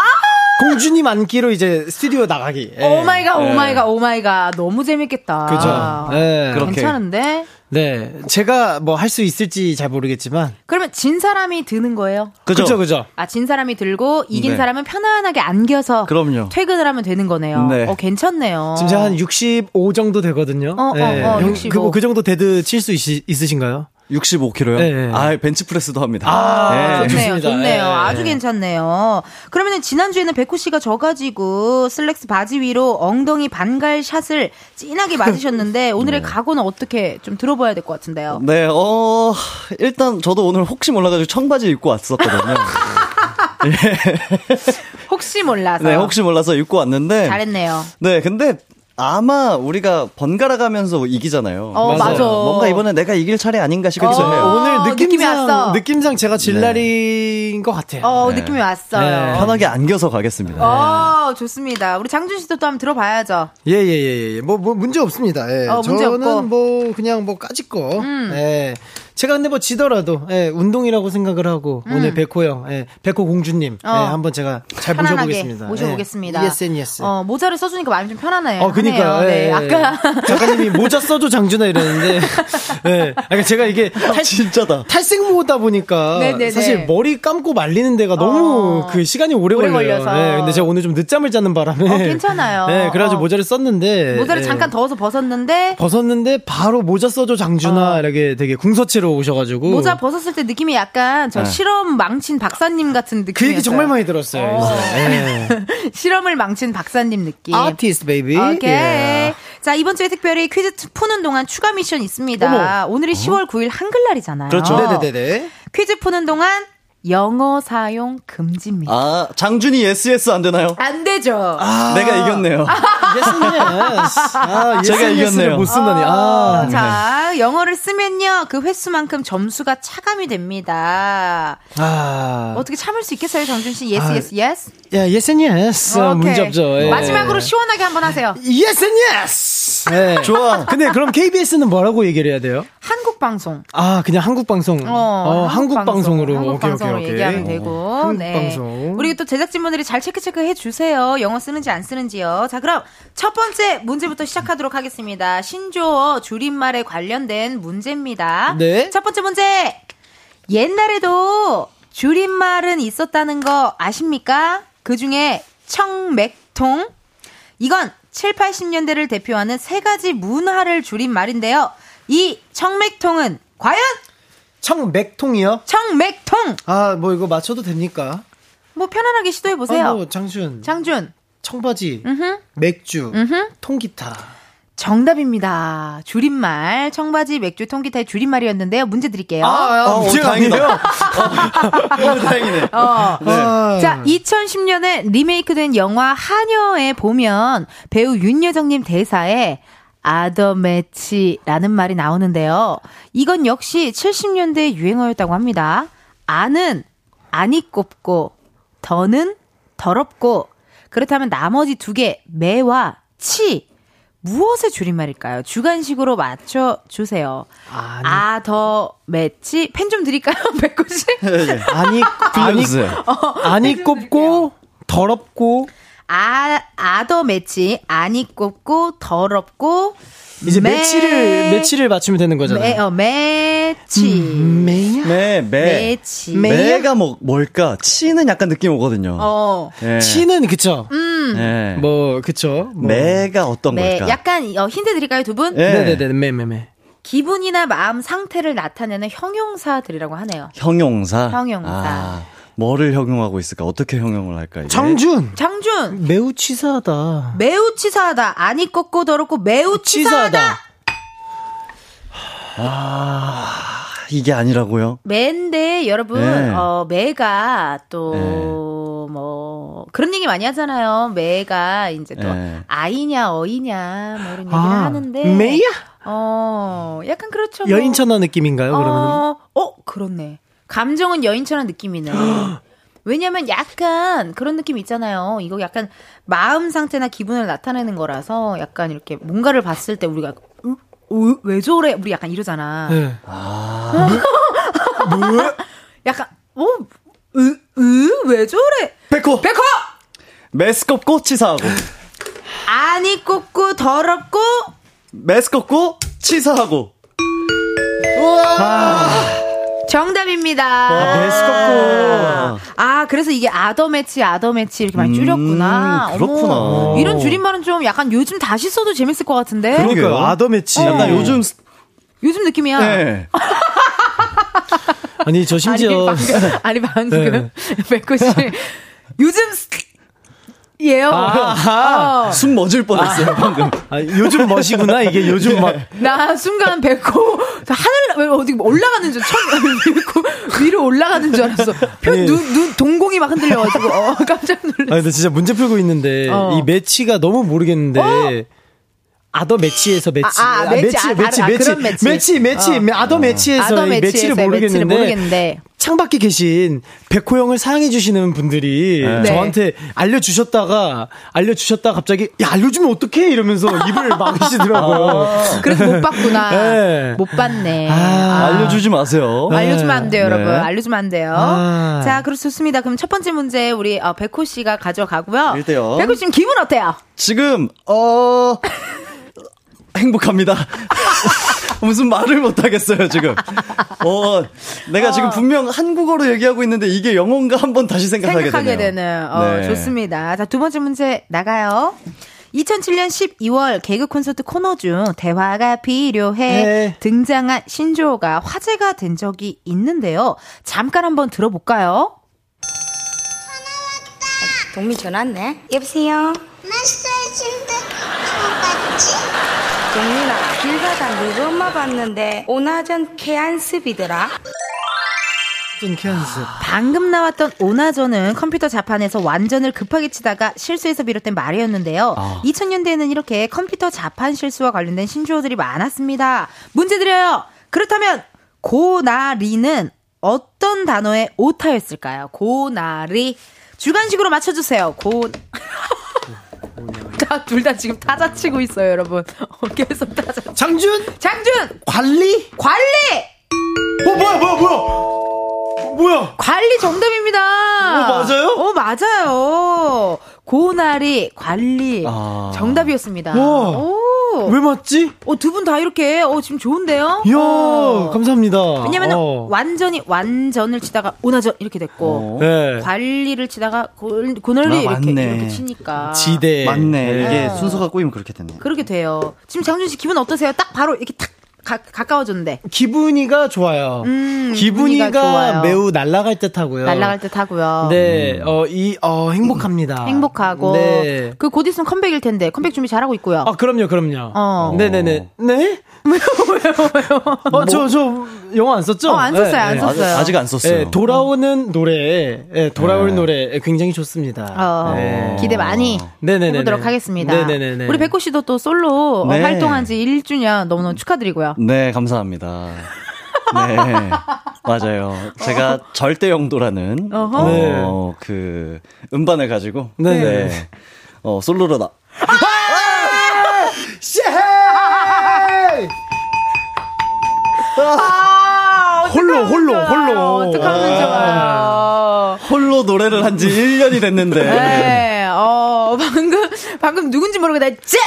공주님 안기로 이제 스튜디오 나가기. 예. oh my god 네. oh my god oh my god 너무 재밌겠다. 그죠. 네. 그렇게. 괜찮은데? 네. 제가 뭐 할 수 있을지 잘 모르겠지만. 그러면 진 사람이 드는 거예요? 그죠? 그죠, 그죠. 아, 진 사람이 들고 이긴 네. 사람은 편안하게 안겨서 그럼요. 퇴근을 하면 되는 거네요. 네. 어, 괜찮네요. 지금 제가 한 65 정도 되거든요. 어, 어, 예. 어, 형, 65. 그, 그 정도 데드 칠 수 있으신가요? 65kg요? 네, 네. 아 벤치프레스도 합니다. 아, 네. 좋네요, 좋습니다. 좋네요. 예. 아주 괜찮네요. 그러면은 지난주에는 백호 씨가 져가지고 슬랙스 바지 위로 엉덩이 반갈 샷을 진하게 맞으셨는데 오늘의 각오는 어떻게 좀 들어봐야 될 것 같은데요. 네, 어, 일단 저도 오늘 혹시 몰라 가지고 청바지 입고 왔었거든요. 혹시 몰라서. 네, 혹시 몰라서 입고 왔는데. 잘했네요. 네, 근데 아마 우리가 번갈아 가면서 이기잖아요. 어, 맞아요. 맞아. 뭔가 이번에 내가 이길 차례 아닌가 싶기도 그쵸. 해요. 어, 오늘 느낌이 느낌상, 왔어. 느낌상 제가 질 날인 것 같아요. 어, 네. 느낌이 왔어요. 네. 편하게 안겨서 가겠습니다. 어, 좋습니다. 우리 장준 씨도 또 한번 들어봐야죠. 예, 예, 예, 예. 뭐, 뭐, 문제 없습니다. 예. 어, 문제 저는 없고. 뭐, 그냥 뭐, 까짓 거. 음. 예. 제가 근데 뭐 지더라도, 예, 운동이라고 생각을 하고, 오늘 백호 형, 예, 백호 공주님, 음. 어. 예, 한번 제가 잘 모셔보겠습니다. 모셔보겠습니다. 예. yes, yes. 어, 모자를 써주니까 마음이 좀 편하네요. 어, 그니까. 네, 예, 예. 아까. 작가님이 모자 써줘 장준아 이랬는데, 예. 아, 그러니까 제가 이게 탈, 진짜다. 탈색 모다 보니까 네네네. 사실 머리 감고 말리는 데가 너무 어. 그 시간이 오래, 오래 걸려요. 걸려서. 예, 근데 제가 오늘 좀 늦잠을 자는 바람에 어, 괜찮아요. 예, 그래가지고 어. 모자를 썼는데 모자를 예. 잠깐 더워서 벗었는데 벗었는데 바로 모자 써줘 장준아 어. 이렇게 되게 궁서체로 오셔가지고 모자 벗었을 때 느낌이 약간 저 네. 실험 망친 박사님 같은 느낌이었어요. 그 얘기 정말 많이 들었어요. 어. 예. 실험을 망친 박사님 느낌. artist baby. 오케이. 예. 자, 이번 주에 특별히 퀴즈 푸는 동안 추가 미션 있습니다. 오늘이 10월 9일 한글날이잖아요. 그렇죠. 네네네네. 퀴즈 푸는 동안 영어 사용 금지입니다. 아, 장준이 yes, yes 안 되나요? 안 되죠. 내가 이겼네요. yes yes. 아, 제가 yes, 이겼네요. 못 쓴다니. 어, 아. 자, 영어를 쓰면요. 그 횟수만큼 점수가 차감이 됩니다. 아. 어떻게 참을 수 있겠어요, 장준 씨? yes, 아, yes, yes. 야, yes yes. 어. 문제 없죠. 예. 마지막으로 시원하게 한번 하세요. yes yes. 예. 좋아. 근데 그럼 KBS는 뭐라고 얘기를 해야 돼요? 한국 방송. 아, 그냥 한국 방송. 어, 한국 방송 으로. 한국 오케이, 방송으로 오케이, 오케이. 얘기하면 되고. 한국 네. 방송. 우리 또 제작진분들이 잘 체크 체크 해 주세요. 영어 쓰는지 안 쓰는지요. 자, 그럼 첫 번째 문제부터 시작하도록 하겠습니다. 신조어 줄임말에 관련된 문제입니다. 네. 첫 번째 문제. 옛날에도 줄임말은 있었다는 거 아십니까? 그 중에 청맥통. 이건 7, 80년대를 대표하는 세 가지 문화를 줄인 말인데요. 이 청맥통은 과연 청맥통이요? 청맥통. 아, 뭐 이거 맞춰도 됩니까? 뭐 편안하게 시도해 보세요. 아, 뭐 장준. 장준. 청바지. 음흠. 맥주. 음흠. 통기타. 정답입니다. 줄임말. 청바지, 맥주, 통기타의 줄임말이었는데요. 문제 드릴게요. 아, 어, 문제가 다행이다. 아니에요? 너무 다행이네. 어. 아. 자, 2010년에 리메이크된 영화 하녀에 보면 배우 윤여정님 대사에 아더매치라는 말이 나오는데요. 이건 역시 70년대 유행어였다고 합니다. 아는 아니 꼽고 더는 더럽고 그렇다면 나머지 두 개 매와 치 무엇의 줄임말일까요? 주관식으로 맞춰 주세요. 아니. 아더 매치 펜 좀 드릴까요, 백구 씨? 아니, 아니, 들려주세요. 아니 꼽고, 더럽고, 아, 아더 매치, 아니 꼽고, 더럽고, 이제 매- 매치를, 매치를 맞추면 되는 거잖아요. 매, 어, 매치. 매야? 매, 매. 매치. 매- 매가 뭐, 뭘까? 치는 약간 느낌 오거든요. 어, 예. 치는, 그쵸? 음. 예. 뭐, 그쵸? 뭐. 매가 어떤 매, 걸까? 약간, 어, 힌트 드릴까요, 두 분? 예. 네네네, 매, 매, 매. 기분이나 마음 상태를 나타내는 형용사들이라고 하네요. 형용사. 형용사. 아, 뭐를 형용하고 있을까? 어떻게 형용을 할까? 이게? 장준! 장준, 매우 치사하다. 매우 치사하다. 아니 꼽고, 더럽고, 매우 치사하다. 치사하다. 아, 이게 아니라고요? 매인데 여러분 네. 어 매가 또 네. 뭐 그런 얘기 많이 하잖아요. 매가 이제 또 네. 아이냐 어이냐 뭐 이런 얘기를 아, 하는데 매야? 어 약간 그렇죠. 뭐. 여인천하 느낌인가요, 그러면? 어, 어 그렇네. 감정은 여인처럼 느낌이네. 왜냐면 약간 그런 느낌 있잖아요. 이거 약간 마음 상태나 기분을 나타내는 거라서 약간 이렇게 뭔가를 봤을 때 우리가 음, 어, 왜 저래? 우리 약간 이러잖아. 네. 아. 뭐? 약간 어, 으, 으, 왜 저래? 백호! 백호! 메스껍고 치사하고. 아니 꽂고 더럽고 메스껍고 치사하고. 정답입니다. 아, 메스껍고. 아, 그래서 이게 아더 매치, 아더 매치 이렇게 많이 줄였구나. 음, 그렇구나. 어머, 이런 줄임말은 좀 약간 요즘 다시 써도 재밌을 것 같은데. 그러게요. 그러니까 아더 매치. 약간 요즘 스- 요즘 느낌이야. 네. 아니 저 심지어 아니 방금, 아니, 방금 네. 백호 씨 요즘 스- 예요. 어. 숨 멎을 뻔했어요 방금. 아, 요즘 멋이구나 이게 요즘 막 나 순간 백호 하늘 왜 어디 올라가는 줄 처음 백호 위로 올라가는 줄 알았어. 아니. 눈눈 동공이 막 흔들려가지고 어, 깜짝 놀랐어. 아, 근데 진짜 문제 풀고 있는데 어. 이 매치가 너무 모르겠는데 아더 매치에서 매치 아, 아, 매치, 아, 매치 아, 매치 매치. 매치 매치 어. 아더 매치에서 아더 이 매치를 모르겠는데, 모르겠는데. 창밖에 계신 백호 형을 사랑해 주시는 분들이 네. 저한테 알려주셨다가 알려주셨다가 갑자기 야 알려주면 어떡해 이러면서 입을 막으시더라고요. 그래서 못 봤구나. 네. 못 봤네. 아, 아. 알려주지 마세요. 알려주면 안 돼요, 네. 여러분. 알려주면 안 돼요. 아. 자, 그렇 좋습니다. 그럼 첫 번째 문제 우리 어, 백호 씨가 가져가고요. 일대요. 백호 씨 기분 어때요? 지금 어 행복합니다. 무슨 말을 못 하겠어요 지금. 어 내가 지금 분명 한국어로 얘기하고 있는데 이게 영어인가 한번 다시 생각하게, 생각하게 되네요. 되는. 어, 네. 좋습니다. 자, 두 번째 문제 나가요. 2007년 12월 개그 콘서트 코너 중 대화가 필요해 네. 등장한 신조어가 화제가 된 적이 있는데요. 잠깐 한번 들어볼까요? 동미 전화 왔네. 여보세요. 메시지인데 받지? 동민아 길 가다 너희 엄마 봤는데 오나전. 전 케안스. 방금 나왔던 오나전은 컴퓨터 자판에서 완전을 급하게 치다가 실수해서 비롯된 말이었는데요. 2000년대에는 이렇게 컴퓨터 자판 실수와 관련된 신조어들이 많았습니다. 문제 드려요. 그렇다면 고나리는 어떤 단어의 오타였을까요? 고나리. 주관식으로 맞춰주세요. 고. 둘 다 지금 타자 치고 있어요, 여러분. 어, 계속 타자. 장준 장준! 관리? 관리! 어 뭐야 뭐야 뭐야 뭐야? 관리 정답입니다. 어, 맞아요? 어, 맞아요. 고나리, 관리. 아. 정답이었습니다. 우와. 오. 왜 맞지? 어, 두 분 다 이렇게, 어, 지금 좋은데요? 이야 어. 감사합니다. 왜냐면 어. 완전히 완전을 치다가 오나전 이렇게 됐고 어. 네. 관리를 치다가 고, 고널리 아, 이렇게. 이렇게 치니까 지대 맞네. 이게 어. 순서가 꼬이면 그렇게 됐네. 그렇게 돼요. 지금 장준 씨 기분 어떠세요? 딱 바로 이렇게 탁 가, 가까워졌는데 기분이가 좋아요. 음, 기분이가 기분이가 좋아요. 매우 날아갈 듯하고요. 날아갈 듯 하고요. 네, 어, 이, 어, 행복합니다. 행복하고 네. 그곧 있으면 컴백일 텐데 컴백 준비 잘하고 있고요. 아, 그럼요, 그럼요. 어. 네네네. 네? 어, 저, 저, 영어 안 썼죠? 어, 안 썼어요, 안 네, 썼어요. 아직, 아직 안 썼어요. 네, 돌아오는 노래, 네, 돌아올 네. 노래 굉장히 좋습니다. 어, 네. 기대 많이 네네네. 해보도록 하겠습니다. 네네네. 우리 백호 씨도 또 솔로 어, 네. 활동한 지 1주년 너무너무 축하드리고요. 네, 감사합니다. 네, 맞아요. 제가 절대 영도라는 어허. 어, 그 음반을 가지고 네. 네. 어, 솔로로 나쉐 아, 홀로, 홀로, 홀로. 어떡하면 아. 좋아요. 홀로 노래를 한 지 1년이 됐는데 네, 어, 방금, 방금 누군지 모르겠다. 쟤!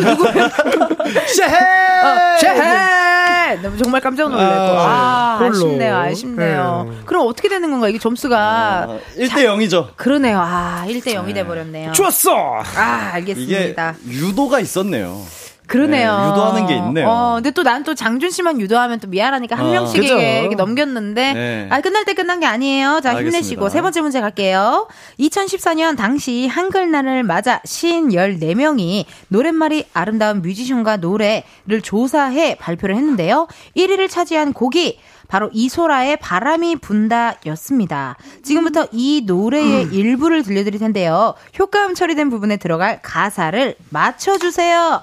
누구야? 어, 쟤! 너무 정말 깜짝 놀랐고. 아, 아, 홀로. 아쉽네요, 아쉽네요. 네. 그럼 어떻게 되는 건가? 이게 점수가. 아, 1대 0이죠. 그러네요. 아, 1대 0이 돼버렸네요. 좋았어! 아, 이게 알겠습니다. 유도가 있었네요. 그러네요. 네, 유도하는 게 있네요. 어, 근데 또 난 또 장준 씨만 유도하면 또 미안하니까 한 아, 명씩에게 그죠. 이렇게 넘겼는데, 네. 아, 끝날 때 끝난 게 아니에요. 자, 알겠습니다. 힘내시고. 세 번째 문제 갈게요. 2014년 당시 한글날을 맞아 시인 14명이 노랫말이 아름다운 뮤지션과 노래를 조사해 발표를 했는데요. 1위를 차지한 곡이 바로 이소라의 바람이 분다 였습니다. 지금부터 이 노래의 일부를 들려드릴 텐데요. 효과음 처리된 부분에 들어갈 가사를 맞춰주세요.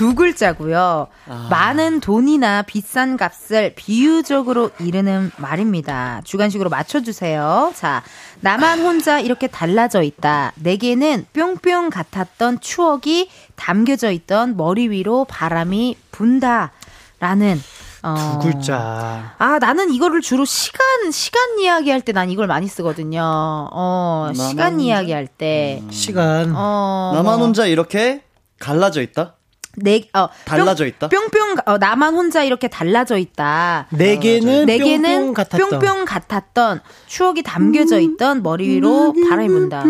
두 글자고요. 아. 많은 돈이나 비싼 값을 비유적으로 이르는 말입니다. 주관식으로 맞춰주세요. 자, 나만 혼자 이렇게 달라져 있다. 내게는 뿅뿅 같았던 추억이 담겨져 있던 머리 위로 바람이 분다. 라는 어, 두 글자. 아, 나는 이거를 주로 시간, 시간 이야기 할 때 난 이걸 많이 쓰거든요. 어, 시간? 이야기 할 때. 시간. 어. 나만 혼자 이렇게 갈라져 있다? 내, 어, 달라져 뿅- 있다? 뿅뿅, 어, 나만 혼자 이렇게 달라져 있다. 내게는 내게는 뿅뿅 같았던. 뿅뿅 같았던 추억이 담겨져 있던 머리 위로 바람이 분다.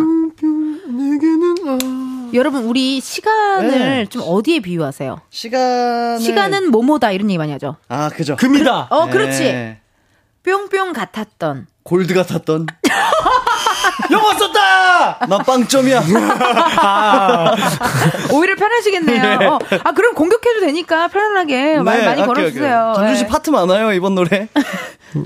여러분, 우리 시간을 네. 좀 어디에 비유하세요? 시간을. 시간은 뭐뭐다 이런 얘기 많이 하죠. 아, 그죠. 금이다. 어, 그렇지. 네. 뿅뿅 같았던. 골드 같았던. 영어 썼다! 나 빵점이야. 오히려 편하시겠네요. 어, 아, 그럼 공격해도 되니까 편안하게 말 많이 네, 걸어주세요. 장준 씨 네. 파트 많아요, 이번 노래.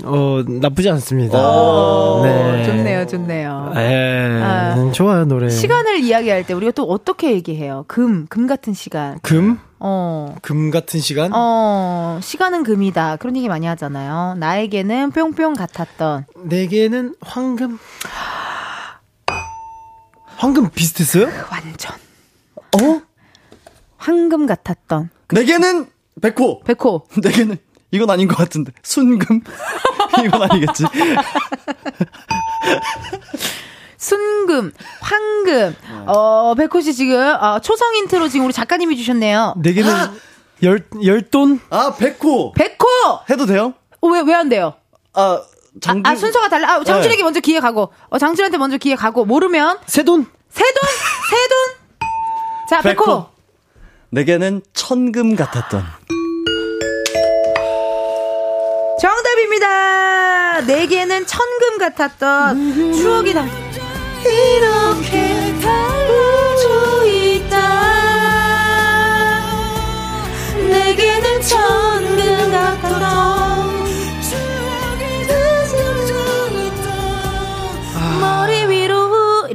어, 나쁘지 않습니다. 오, 네. 좋네요, 좋네요. 예, 아. 좋아요, 노래. 시간을 이야기할 때 우리가 또 어떻게 얘기해요? 금, 금 같은 시간. 금? 어. 금 같은 시간? 어, 시간은 금이다. 그런 얘기 많이 하잖아요. 나에게는 뿅뿅 같았던. 내게는 황금. 황금 비슷했어요? 완전. 어? 황금 같았던. 내게는 백호. 백호. 내게는 이건 아닌 것 같은데. 순금. 이건 아니겠지. 순금, 황금. 어, 백호 씨 지금, 어, 초성 힌트로 지금 우리 작가님이 주셨네요. 내게는 열, 열돈? 아, 백호. 백호! 해도 돼요? 어, 왜, 왜 안 돼요? 아, 장준. 아, 순서가 달라. 아, 장준에게 네. 먼저 기회 가고. 어, 장준한테 먼저 기회 가고. 모르면. 세돈? 세돈? 세돈? 자, 백호. 백호. 내게는 천금 같았던. 정답입니다. 내게는 천금 같았던 추억이 담. 이렇게 달라져 있다. 내게는 천금 같았던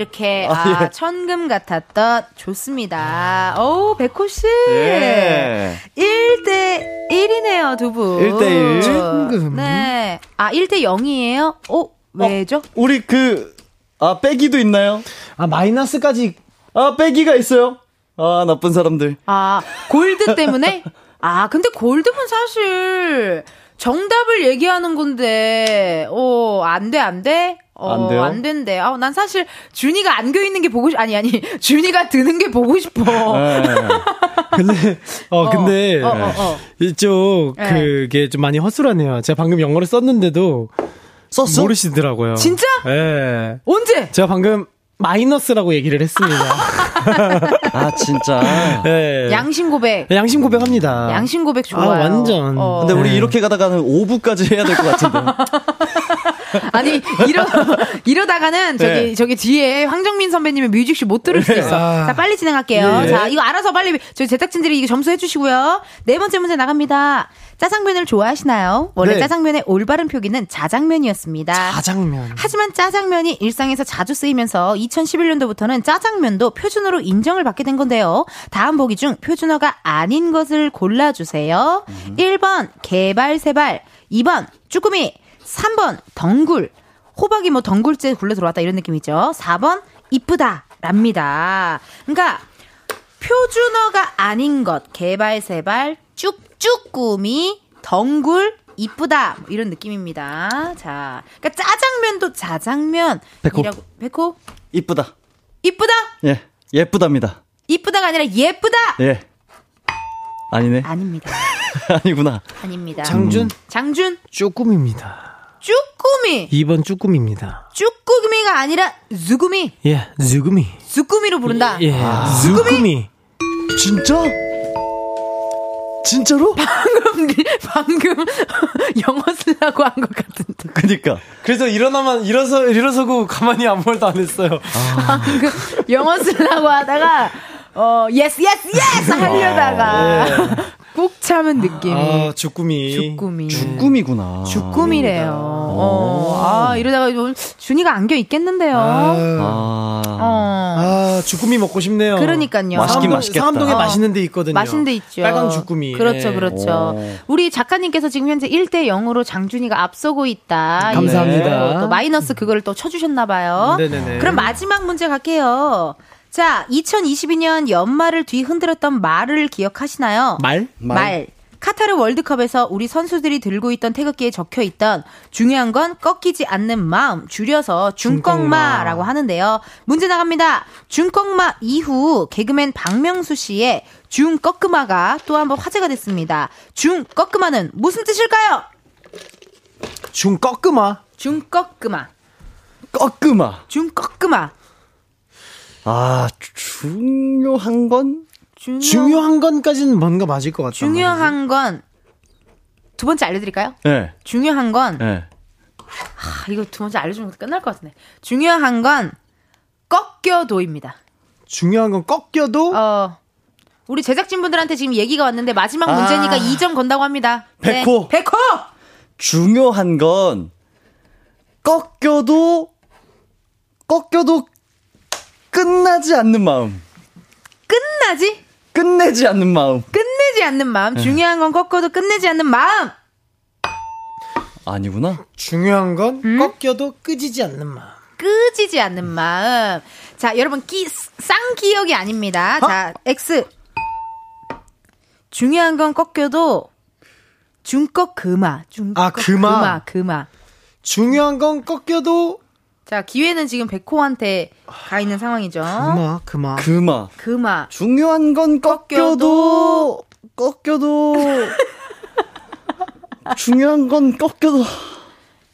이렇게 아, 아, 예. 천금 같았던 좋습니다. 오 백호 씨. 예. 1대 1이네요, 두 분. 1대 1. 천금. 네. 아, 1대 0이에요? 어, 왜죠? 우리 그, 아, 빼기도 있나요? 아, 마이너스까지. 아, 빼기가 있어요. 아, 나쁜 사람들. 아, 골드 때문에? 아, 근데 골드는 사실 정답을 얘기하는 건데, 어, 안 돼, 안 돼? 어, 안 돼요? 안 된대. 아, 난 사실 준이가 안겨 있는 게 보고 싶, 아니, 아니, 준이가 드는 게 보고 싶어. 네. 근데, 어, 근데, 어, 어, 어. 이쪽, 네. 그게 좀 많이 허술하네요. 제가 방금 영어를 썼는데도. 썼어? 모르시더라고요. 진짜? 예. 언제? 제가 방금 마이너스라고 얘기를 했습니다. 아, 진짜. 예. 양심 고백. 양심 고백합니다. 양심 고백 좋아요. 아, 완전. 어. 근데 우리 네. 이렇게 가다가는 5부까지 해야 될 것 같은데. 아니 이러 이러다가는 저기 네. 저기 뒤에 황정민 선배님의 뮤직쇼 못 들을 수도 있어. 아. 자 빨리 진행할게요. 예. 자 이거 알아서 빨리 저희 제작진들이 이거 점수 해주시고요. 네 번째 문제 나갑니다. 짜장면을 좋아하시나요? 원래 네. 짜장면의 올바른 표기는 자장면이었습니다. 자장면. 하지만 짜장면이 일상에서 자주 쓰이면서 2011년도부터는 짜장면도 표준어로 인정을 받게 된 건데요. 다음 보기 중 표준어가 아닌 것을 골라주세요. 1번 개발 세발, 2번 쭈꾸미, 3번 덩굴, 호박이 뭐 덩굴째 굴러 들어왔다 이런 느낌이죠. 4번 이쁘다 랍니다. 그러니까 표준어가 아닌 것 개발 세발, 쭉쭉 꾸미, 덩굴, 이쁘다 뭐 이런 느낌입니다. 자, 그러니까 짜장면도 자장면. 백호. 이라고 백호 이쁘다. 이쁘다 예. 예쁘답니다. 이쁘다가 아니라 예쁘다. 예. 아니네. 아닙니다. 아니구나. 아닙니다. 장준? 장준 쭈꾸미입니다. 쭈꾸미 2번 쭈꾸미입니다. 쭈꾸미가 아니라 zu구미 예, 쭈꾸미. zu구미로 부른다. 예, 쭈꾸미. 진짜? 진짜로? 방금 방금 영어 쓰려고 한 것 같은데. 그니까. 그래서 일어나만, 일어서, 일어서고 가만히 아무 말도 안 했어요. 방금 영어 쓰려고 하다가 어 yes yes yes 하려다가 꾹 참은 느낌이. 아, 주꾸미. 주꾸미. 주꾸미구나. 주꾸미래요. 어, 아, 이러다가 좀 준이가 안겨 있겠는데요. 아, 아. 어. 아, 주꾸미 먹고 싶네요. 그러니까요. 맛있긴 맛있겠다. 상암동에 어. 맛있는 데 있거든요. 맛있는 데 있죠. 빨강 주꾸미. 그렇죠, 예. 그렇죠. 오. 우리 작가님께서 지금 현재 1대 0으로 장준이가 앞서고 있다. 감사합니다. 예, 또 마이너스 그거를 또 쳐주셨나봐요. 네네네. 그럼 마지막 문제 갈게요. 자, 2022년 연말을 뒤흔들었던 말을 기억하시나요? 말? 말. 카타르 월드컵에서 우리 선수들이 들고 있던 태극기에 적혀 있던 중요한 건 꺾이지 않는 마음, 줄여서 중꺾마라고 하는데요. 문제 나갑니다. 중꺾마 이후 개그맨 박명수 씨의 중꺾마가 또 한 번 화제가 됐습니다. 중꺾마는 무슨 뜻일까요? 중꺾으마. 중꺾마. 꺾으마. 중꺾마. 아, 중요한 건? 중요, 중요 한 건까지는 뭔가 맞을 것 같다. 중요한 건 두 번째 알려드릴까요? 네. 중요한 건 네. 아, 이거 두 번째 알려주면 끝날 것 같은데. 중요한 건 꺾여도입니다. 중요한 건 꺾여도 어, 우리 제작진분들한테 지금 얘기가 왔는데 마지막 아. 문제니까 2점 건다고 합니다. 네. 백호. 백호! 중요한 건 꺾여도 꺾여도 끝나지 않는 마음. 끝나지? 끝내지 않는 마음. 끝내지 않는 마음. 네. 중요한 건 꺾어도 끝내지 않는 마음. 아니구나. 중요한 건 음? 꺾여도 끄지지 않는 마음. 끄지지 않는 마음. 자, 여러분, 끼, 쌍기억이 아닙니다. 자, X. 중요한 건 꺾여도 중꺾 그마. 중꺾 아, 그마. 그마. 그마. 중요한 건 꺾여도 자, 기회는 지금 백호한테 가 있는 상황이죠. 그마 그마. 그마. 그마. 중요한 건 꺾여도 꺾여도 중요한 건 꺾여도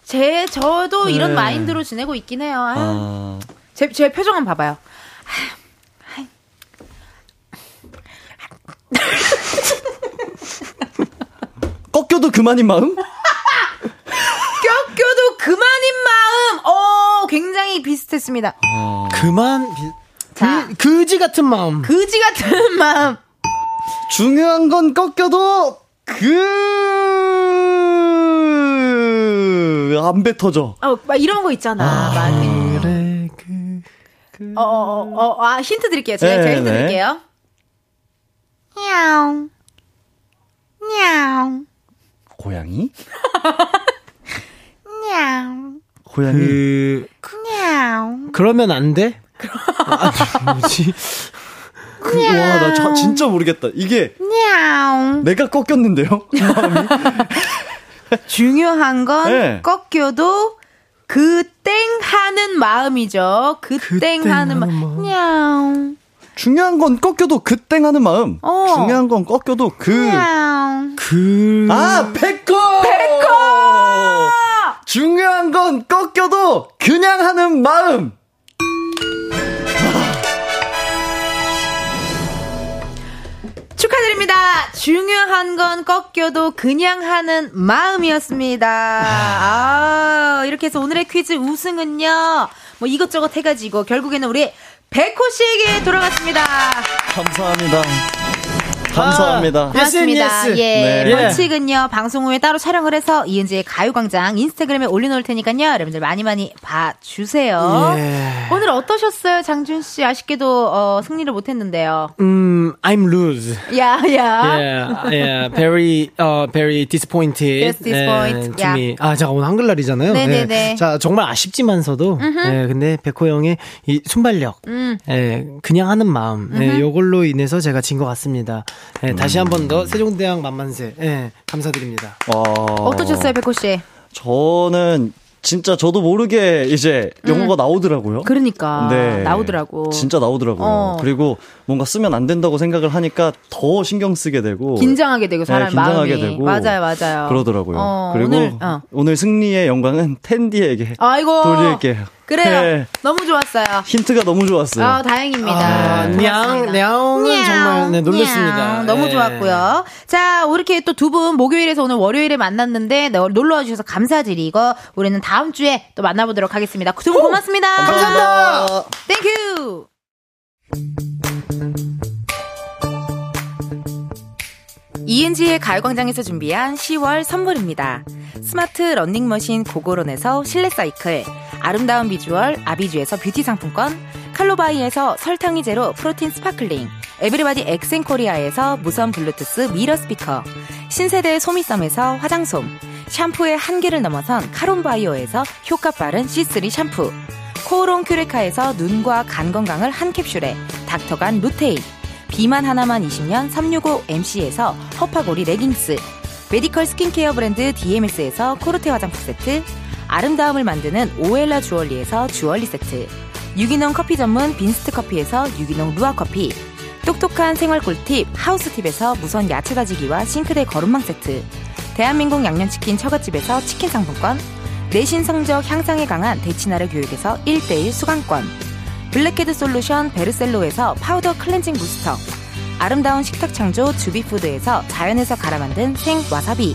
제, 저도 이런 네. 마인드로 지내고 있긴 해요. 아유, 아, 제, 제 표정 한번 봐봐요. 꺾여도 그만인 마음? 꺾여도 그만인 마음! 어, 굉장히 비슷했습니다. 그만 비- 자. 그, 그지 같은 마음. 그지 같은 마음. 중요한 건 꺾여도 그 안 뱉어져. 어, 막 이런 거 있잖아. 막 이렇게. 그래 그 어, 어, 어, 어, 아, 힌트 드릴게요. 제가, 네, 제가 힌트 네. 드릴게요. 냐옹. 냐옹. 고양이? 냐옹. 고양이. 그. 그러면 안 돼? 아, 뭐지? 그, 와, 나 자- 진짜 모르겠다. 이게 냐옹. 내가 꺾였는데요? 마음이? 중요한 건 네. 꺾여도 그땡 하는 마음이죠. 그땡땡 하는 하는 마음. 마음. 냐옹. 중요한 건 꺾여도 그땡 하는 마음. 어. 중요한 건 꺾여도 그. 냐옹. 그 아, 백호! 백호! 중요한 건 꺾여도 그냥 하는 마음. 축하드립니다. 중요한 건 꺾여도 그냥 하는 마음이었습니다. 아, 이렇게 해서 오늘의 퀴즈 우승은요. 뭐 이것저것 해가지고 결국에는 우리 백호 씨에게 돌아갔습니다. 감사합니다. 감사합니다. 아, 고맙습니다. yes. 예, 네. 벌칙은요 방송 후에 따로 촬영을 해서 이은지의 가요광장 인스타그램에 올려놓을 테니까요 여러분들 많이 많이 봐주세요. 예. 오늘 어떠셨어요, 장준 씨? 아쉽게도 어, 승리를 못했는데요. 음, I'm lose. 야야. Yeah, yeah, very, uh, very disappointed. Yes, disappoint. to Yeah. me. 아, 제가 오늘 한글날이잖아요. 네네네. 네. 자, 정말 아쉽지만서도, 예, 근데 백호 형의 이 순발력, 음. 예, 그냥 하는 마음, 예, 요걸로 인해서 제가 진 것 같습니다. 예, 다시 한 번 더 세종대왕 만만세, 예, 감사드립니다. 어... 어떠셨어요, 백호 씨? 저는 진짜 저도 모르게 이제 영어가 나오더라고요. 그러니까 네. 나오더라고. 진짜 나오더라고요. 어. 그리고 뭔가 쓰면 안 된다고 생각을 하니까 더 신경 쓰게 되고 긴장하게 되고 사람 네, 긴장하게 마음이 되고 맞아요, 맞아요. 그러더라고요. 어, 그리고 오늘, 오늘, 어. 승리의 영광은 텐디에게 아이고 돌릴게요. 그래요. 네. 너무 좋았어요. 힌트가 너무 좋았어요. 아, 다행입니다. 아, 냥, 냥은 정말 네, 놀랐습니다. 냥. 너무 예. 좋았고요. 자, 이렇게 또 두 분 목요일에서 오늘 월요일에 만났는데 네, 놀러와 주셔서 감사드리고 우리는 다음 주에 또 만나보도록 하겠습니다. 두 분 고맙습니다. 감사합니다. Thank you. 이은지의 가요광장에서 준비한 10월 선물입니다. 스마트 러닝머신 고고론에서 실내 사이클, 아름다운 비주얼 아비주에서 뷰티 상품권, 칼로바이에서 설탕이 제로 프로틴 스파클링, 에브리바디 엑센코리아에서 무선 블루투스 미러 스피커, 신세대 소미썸에서 화장솜, 샴푸의 한계를 넘어선 카론바이오에서 효과 빠른 C3 샴푸, 코오롱 큐레카에서 눈과 간 건강을 한 캡슐에 닥터간 루테인, 비만 하나만 20년 365MC에서 허파고리 레깅스, 메디컬 스킨케어 브랜드 DMS에서 코르테 화장품 세트, 아름다움을 만드는 오엘라 주얼리에서 주얼리 세트, 유기농 커피 전문 빈스트 커피에서 유기농 루아 커피, 똑똑한 생활 꿀팁 하우스팁에서 무선 야채 다지기와 싱크대 거름망 세트, 대한민국 양념치킨 처갓집에서 치킨 상품권, 내신 성적 향상에 강한 대치나래 교육에서 1대1 수강권, 블랙헤드 솔루션 베르셀로에서 파우더 클렌징 부스터, 아름다운 식탁 창조 주비푸드에서 자연에서 갈아 만든 생 와사비,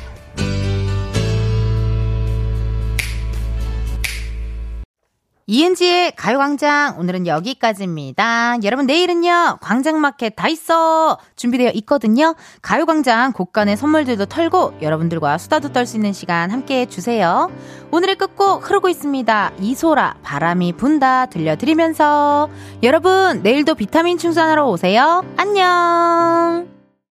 이은지의 가요광장 오늘은 여기까지입니다. 여러분 내일은요 광장마켓 다 있어 준비되어 있거든요. 가요광장 곳간의 선물들도 털고 여러분들과 수다도 떨 수 있는 시간 함께 해 주세요. 오늘의 끝곡 흐르고 있습니다. 이소라 바람이 분다 들려드리면서 여러분 내일도 비타민 충전하러 오세요. 안녕.